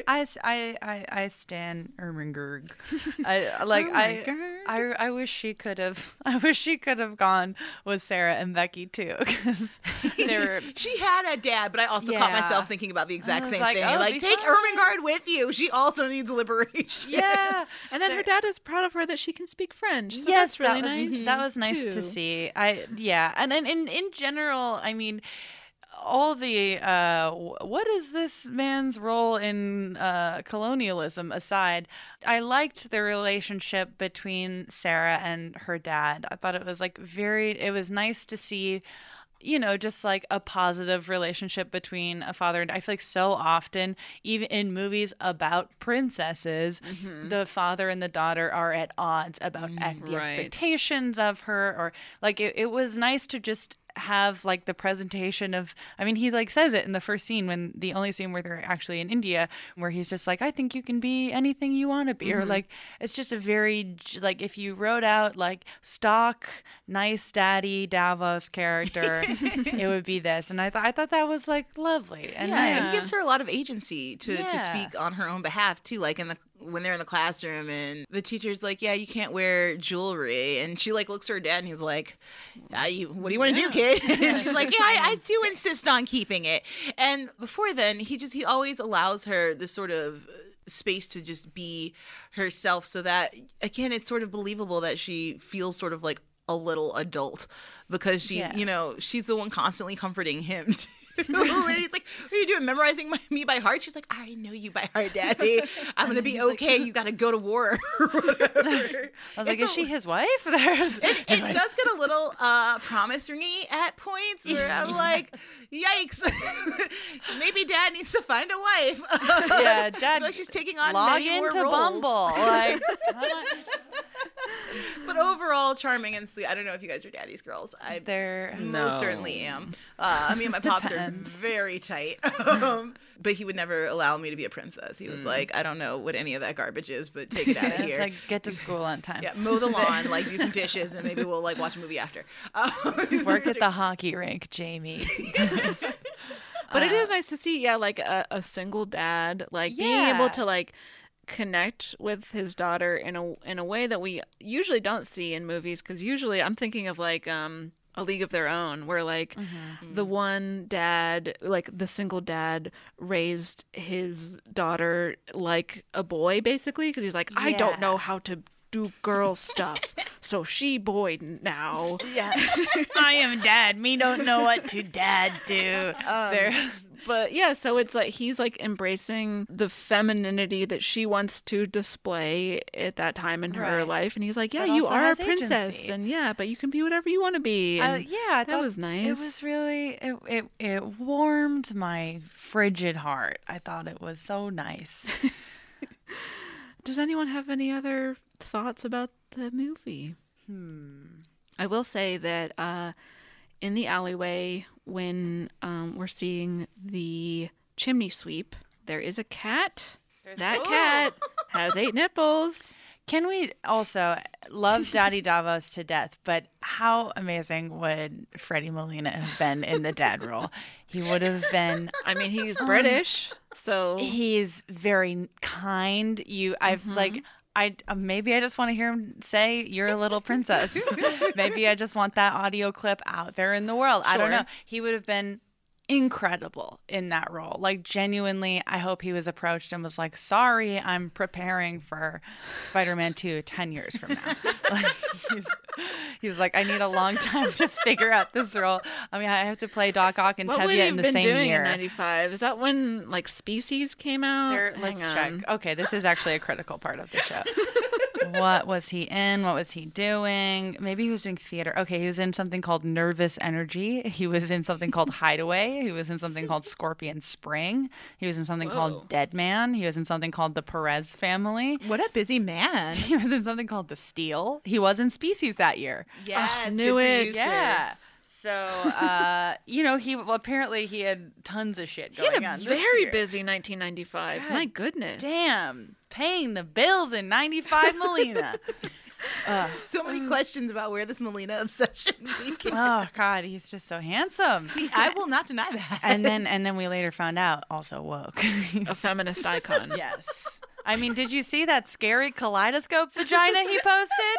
I I I stand Ermengarde. I uh, like I, I I wish she could have I wish she could have gone with Sarah and Becky too because they were she had a dad, but I also caught myself thinking about the exact same like, thing. oh, like, take fine. Ermengarde with you. She also needs liberation. yeah and then her dad is proud of her that she can speak French. So yes that's really that was, nice. Mhm, that was nice too. to see I yeah and in in, in general I mean all the uh what is this man's role in uh colonialism aside i liked the relationship between sarah and her dad i thought it was like very it was nice to see you know, just like a positive relationship between a father and I feel like so often, even in movies about princesses, the father and the daughter are at odds about ex- the right. expectations of her, or like it, it was nice to just have like the presentation of I mean he like says it in the first scene when the only scene where they're actually in India where he's just like I think you can be anything you want to be or mm-hmm. like it's just a very like if you wrote out like stock nice daddy Davos character it would be this and I thought I thought that was like lovely and Yeah, nice it gives her a lot of agency to, Yeah. to speak on her own behalf too. Like in the when they're in the classroom and the teacher's like, "Yeah, you can't wear jewelry," and she like looks at her dad and he's like, "Ah, you, "What do you want to do, kid?" and she's like, "Yeah, I, I do insist on keeping it." And before then, he just he always allows her this sort of space to just be herself so that again it's sort of believable that she feels sort of like a little adult because she Yeah. you know she's the one constantly comforting him and he's like what are you doing memorizing my, me by heart she's like i already know you by heart daddy i'm gonna be okay you gotta go to war I was like, It's is a- she his wife? There's it, it does get a little uh promise ringy at points where I'm like, yikes, maybe dad needs to find a wife. Yeah, I feel Dad, like she's taking on log many more into roles. Bumble. Like, but overall, charming and sweet. I don't know if you guys are daddy's girls. I they're most certainly am. Uh, me and my pops are Depends. very tight. um, but he would never allow me to be a princess. He was Mm. like, I don't know what any of that garbage is, but take it out of it's here. like get to school on time. yeah, mow the lawn, like do some dishes, and maybe we'll like watch a movie after. Um, Work at the hockey rink, Jamie. But it Uh, is nice to see, yeah, like a, a single dad, like being able to like connect with his daughter in a in a way that we usually don't see in movies. Because usually, I'm thinking of like um a League of Their Own, where like Mm-hmm. the one dad, like the single dad, raised his daughter like a boy, basically, because he's like, I don't know how to do girl stuff, so she boy now. Yeah. I am dad. Me don't know what to dad do. there. But yeah, so it's like he's like embracing the femininity that she wants to display at that time in her Right. life, and he's like, "Yeah, But you are a princess, agency. and yeah, but you can be whatever you want to be." Uh, And yeah, that was nice. It was really it, it it warmed my frigid heart. I thought it was so nice. Does anyone have any other thoughts about the movie? Hmm. I will say that uh, in the alleyway, when um, we're seeing the chimney sweep, there is a cat. that cat has eight nipples. Can we also love Daddy Davos to death, but how amazing would Freddie Molina have been in the dad role? He would have been I mean, he's British, so he's very kind. You I've like I uh, maybe I just want to hear him say you're a little princess. maybe I just want that audio clip out there in the world. I don't know. He would have been incredible in that role. Like genuinely, I hope he was approached and was like, "Sorry, I'm preparing for Spider-Man 2 10 years from now." like he's, he was like, "I need a long time to figure out this role. I mean, I have to play Doc Ock and Tevye in the been same doing year." '95? Is that when like Species came out? There, let's on. check. Okay, this is actually a critical part of the show. what was he in? What was he doing? Maybe he was doing theater. Okay, he was in something called Nervous Energy. He was in something called Hideaway. He was in something called Scorpion Spring. He was in something Whoa. called Dead Man. He was in something called The Perez Family. What a busy man. He was in something called The Steal. He was in Species that year. Yes, knew good for it. you, sir. Yeah. So, uh, you know, he well, apparently he had tons of shit He going had a on. very year. busy 1995. My goodness. Damn, paying the bills in 95 Molina. So many questions about where this Molina obsession began. oh god, he's just so handsome. He- I will not deny that. And then and then we later found out also woke. A feminist icon. yes. I mean, did you see that scary kaleidoscope vagina he posted?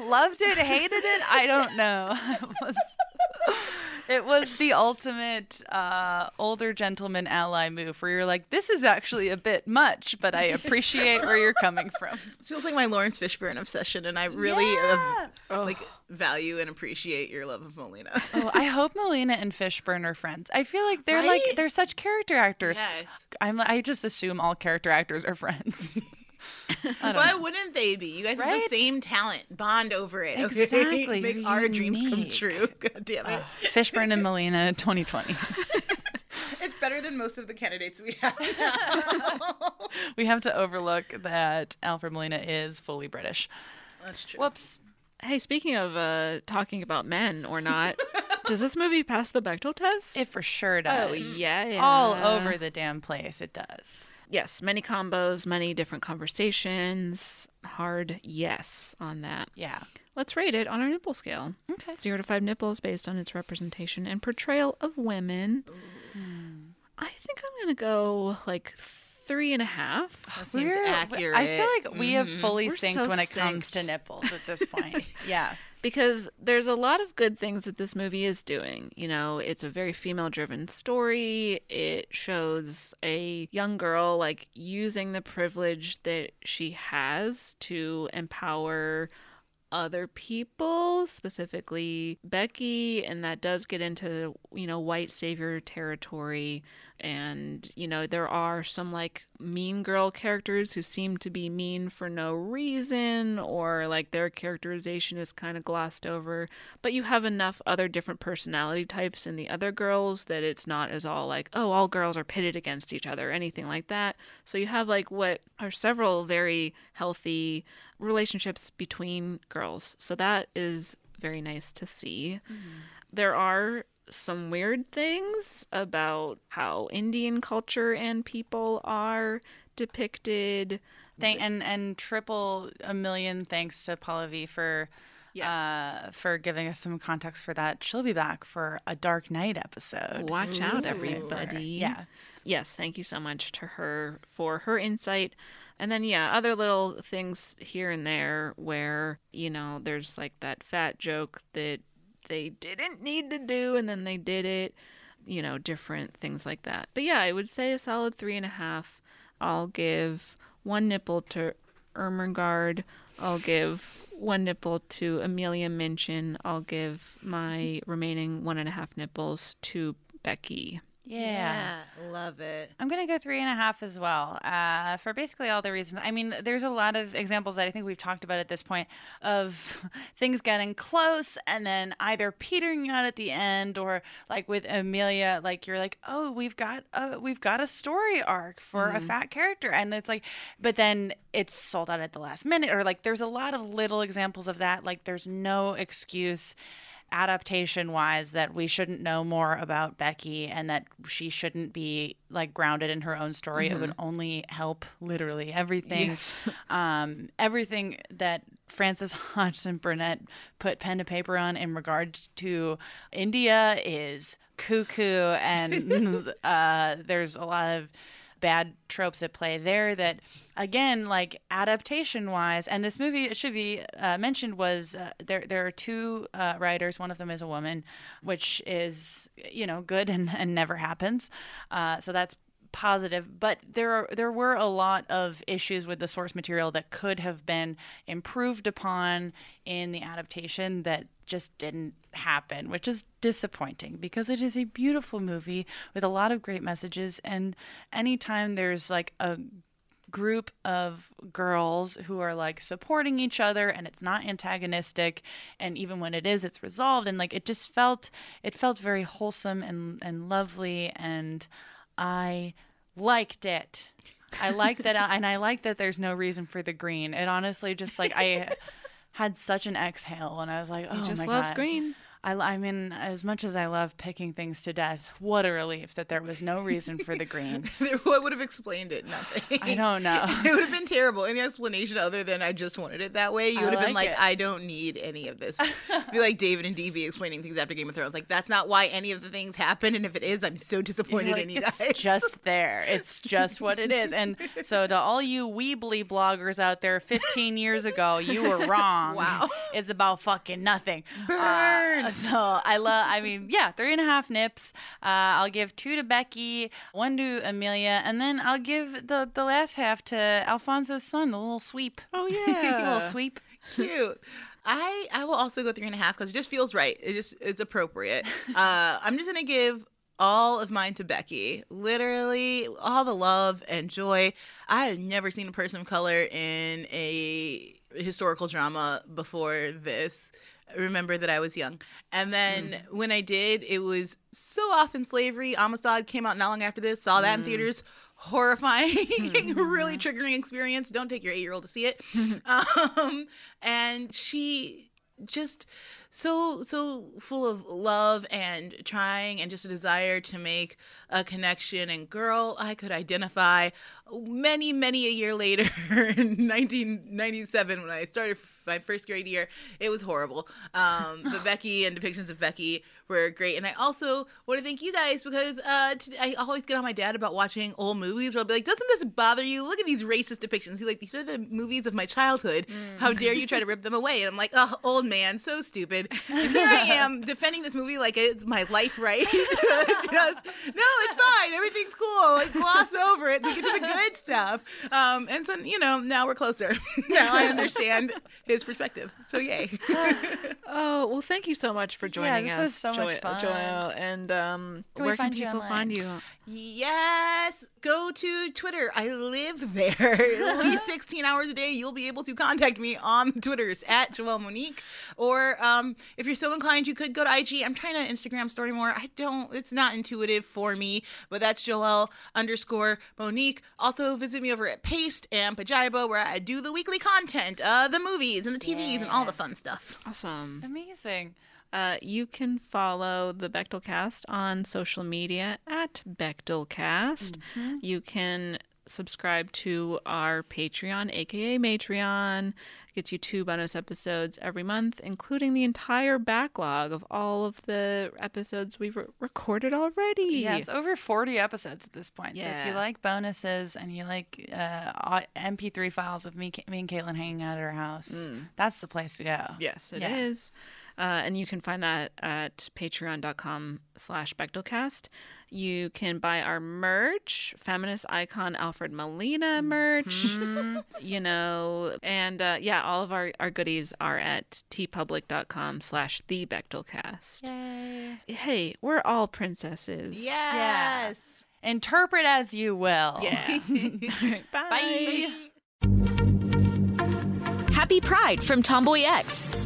Loved it, hated it. I don't know. It was, the ultimate uh, older gentleman ally move, where you're like, "This is actually a bit much, but I appreciate where you're coming from." It feels like my Laurence Fishburne obsession, and I really Yeah. uh, like value and appreciate your love of Molina. Oh, I hope Molina and Fishburne are friends. I feel like they're like they're such character actors. Yes. I'm I just assume all character actors are friends. Why know. wouldn't they be? You guys have the same talent. Bond over it. Okay? Exactly. Make You're our dreams come true. God damn it. Fishburne and Molina 2020. It's better than most of the candidates we have now. we have to overlook that Alfred Molina is fully British. That's true. Whoops. Hey, speaking of uh, talking about men or not, does this movie pass the Bechdel test? It for sure does. Oh, yeah. All over the damn place it does. Yes, many combos, many different conversations. Hard yes on that. Yeah. Let's rate it on our nipple scale. Okay. Zero to five nipples based on its representation and portrayal of women. I think I'm going to go like three and a half. That seems We're- accurate. I feel like we have mm-hmm. fully We're synced so when it comes to nipples at this point. yeah. because there's a lot of good things that this movie is doing. You know, it's a very female driven story. It shows a young girl like using the privilege that she has to empower other people, specifically Becky, and that does get into, you know, white savior territory. And, you know, there are some like mean girl characters who seem to be mean for no reason, or like their characterization is kind of glossed over. But you have enough other different personality types in the other girls that it's not as all like, oh, all girls are pitted against each other, or anything like that. So you have like what are several very healthy relationships between girls. So that is very nice to see. Mm-hmm. There are some weird things about how Indian culture and people are depicted. Thank and and triple a million thanks to Pallavi for yes. uh, for giving us some context for that. She'll be back for a Dark Knight episode. Watch Ooh, out, everybody! Yeah. Yes, thank you so much to her for her insight. And then, yeah, other little things here and there where, you know, there's like that fat joke that they didn't need to do and then they did it, you know, different things like that. But yeah, I would say a solid three and a half. I'll give one nipple to Ermengarde. I'll give one nipple to Amelia Minchin. I'll give my remaining one and a half nipples to Becky. Yeah. yeah. love it. I'm going to go three and a half as well uh, for basically all the reasons. I mean, there's a lot of examples that I think we've talked about at this point of things getting close and then either petering out at the end or like with Amelia, like you're like, oh, we've got a, we've got a story arc for mm-hmm. a fat character. And it's like, but then it's sold out at the last minute or like there's a lot of little examples of that. Like there's no excuse adaptation wise that we shouldn't know more about Becky and that she shouldn't be like grounded in her own story. Mm-hmm. It would mm-hmm. only help literally everything. Yes. um, everything that Frances Hodgson Burnett put pen to paper on in regards to India is cuckoo and uh, there's a lot of bad tropes at play there that again like adaptation wise and this movie it should be uh, mentioned was uh, there there are two uh, writers. One of them is a woman which is you know good and, and never happens. Uh, so that's positive, but there are there were a lot of issues with the source material that could have been improved upon in the adaptation that just didn't happen, which is disappointing because it is a beautiful movie with a lot of great messages. And anytime there's like a group of girls who are like supporting each other and it's not antagonistic and even when it is it's resolved and like it just felt it felt very wholesome and and lovely and I liked it. I like that, uh, and I like that there's no reason for the green. It honestly just like I had such an exhale, and I was like, oh he just my loves God. green. I, I mean, as much as I love picking things to death, what a relief that there was no reason for the green. what would have explained it? Nothing. I don't know. it would have been terrible. Any explanation other than I just wanted it that way, you would have like been like, it. I don't need any of this. be like David and DB explaining things after Game of Thrones. Like, that's not why any of the things happen. And if it is, I'm so disappointed like, in you it's guys. It's just there. It's just what it is. And so, to all you Weebly bloggers out there 15 years ago, you were wrong. Wow. It's about fucking nothing. Burn. Uh, so, I love I mean, yeah, three and a half nips. Uh, I'll give two to Becky, one to Amelia, and then I'll give the the last half to Alfonso's son, the little sweep. Oh yeah, little sweep. Cute. I I will also go three and a half because it just feels right. It just it's appropriate. Uh, I'm just gonna give all of mine to Becky. Literally, all the love and joy. I have never seen a person of color in a historical drama before this remember that I was young. And then mm. when I did, it was so often slavery. Amistad came out not long after this, saw that mm. in theaters. Horrifying, mm-hmm. really triggering experience. Don't take your eight year old to see it. um, and she just so so full of love and trying and just a desire to make a connection. And girl i could identify many many a year later in 1997 when i started my first grade year it was horrible. Um, but becky and depictions of becky were great. And i also want to thank you guys because uh, t- i always get on my dad about watching old movies where i'll be like doesn't this bother you? Look at these racist depictions. He's like these are the movies of my childhood. How dare you try to rip them away? And i'm like oh old man so stupid. And here i am defending this movie like it's my life right? Just no it's fine everything's cool like gloss over it to get to the good stuff um, and so you know now we're closer now i understand his perspective so yay Oh well, thank you so much for joining this us, was so much fun. Joelle. And um, Can where can find you people online? find you? Yes, go to Twitter. I live there. At least 16 hours a day, you'll be able to contact me on the Twitters at Joelle Monique. Or um, if you're so inclined, you could go to IG. I'm trying to Instagram story more. I don't, it's not intuitive for me, but that's Joelle underscore Monique. Also, visit me over at Paste and Pajiba, where I do the weekly content, uh, the movies and the TVs and all the fun stuff. Awesome. Amazing. Uh, you can follow the Bechdelcast on social media at Bechdelcast. You can subscribe to our Patreon, aka Matreon. Gets you two bonus episodes every month, including the entire backlog of all of the episodes we've re- recorded already. Yeah, it's over 40 episodes at this point. Yeah. So if you like bonuses and you like uh, MP3 files of me, me and Caitlin hanging out at our house, that's the place to go. Yes, it Yeah. is. Uh, and you can find that at patreon.com slash Bechdelcast. You can buy our merch, feminist icon Alfred Molina merch, you know, and uh, yeah, all of our, our goodies are at teepublic.com slash the Bechdelcast. Yay. Hey, we're all princesses. Yes. Interpret as you will. Yeah. All right, bye. Bye. Happy Pride from TomboyX,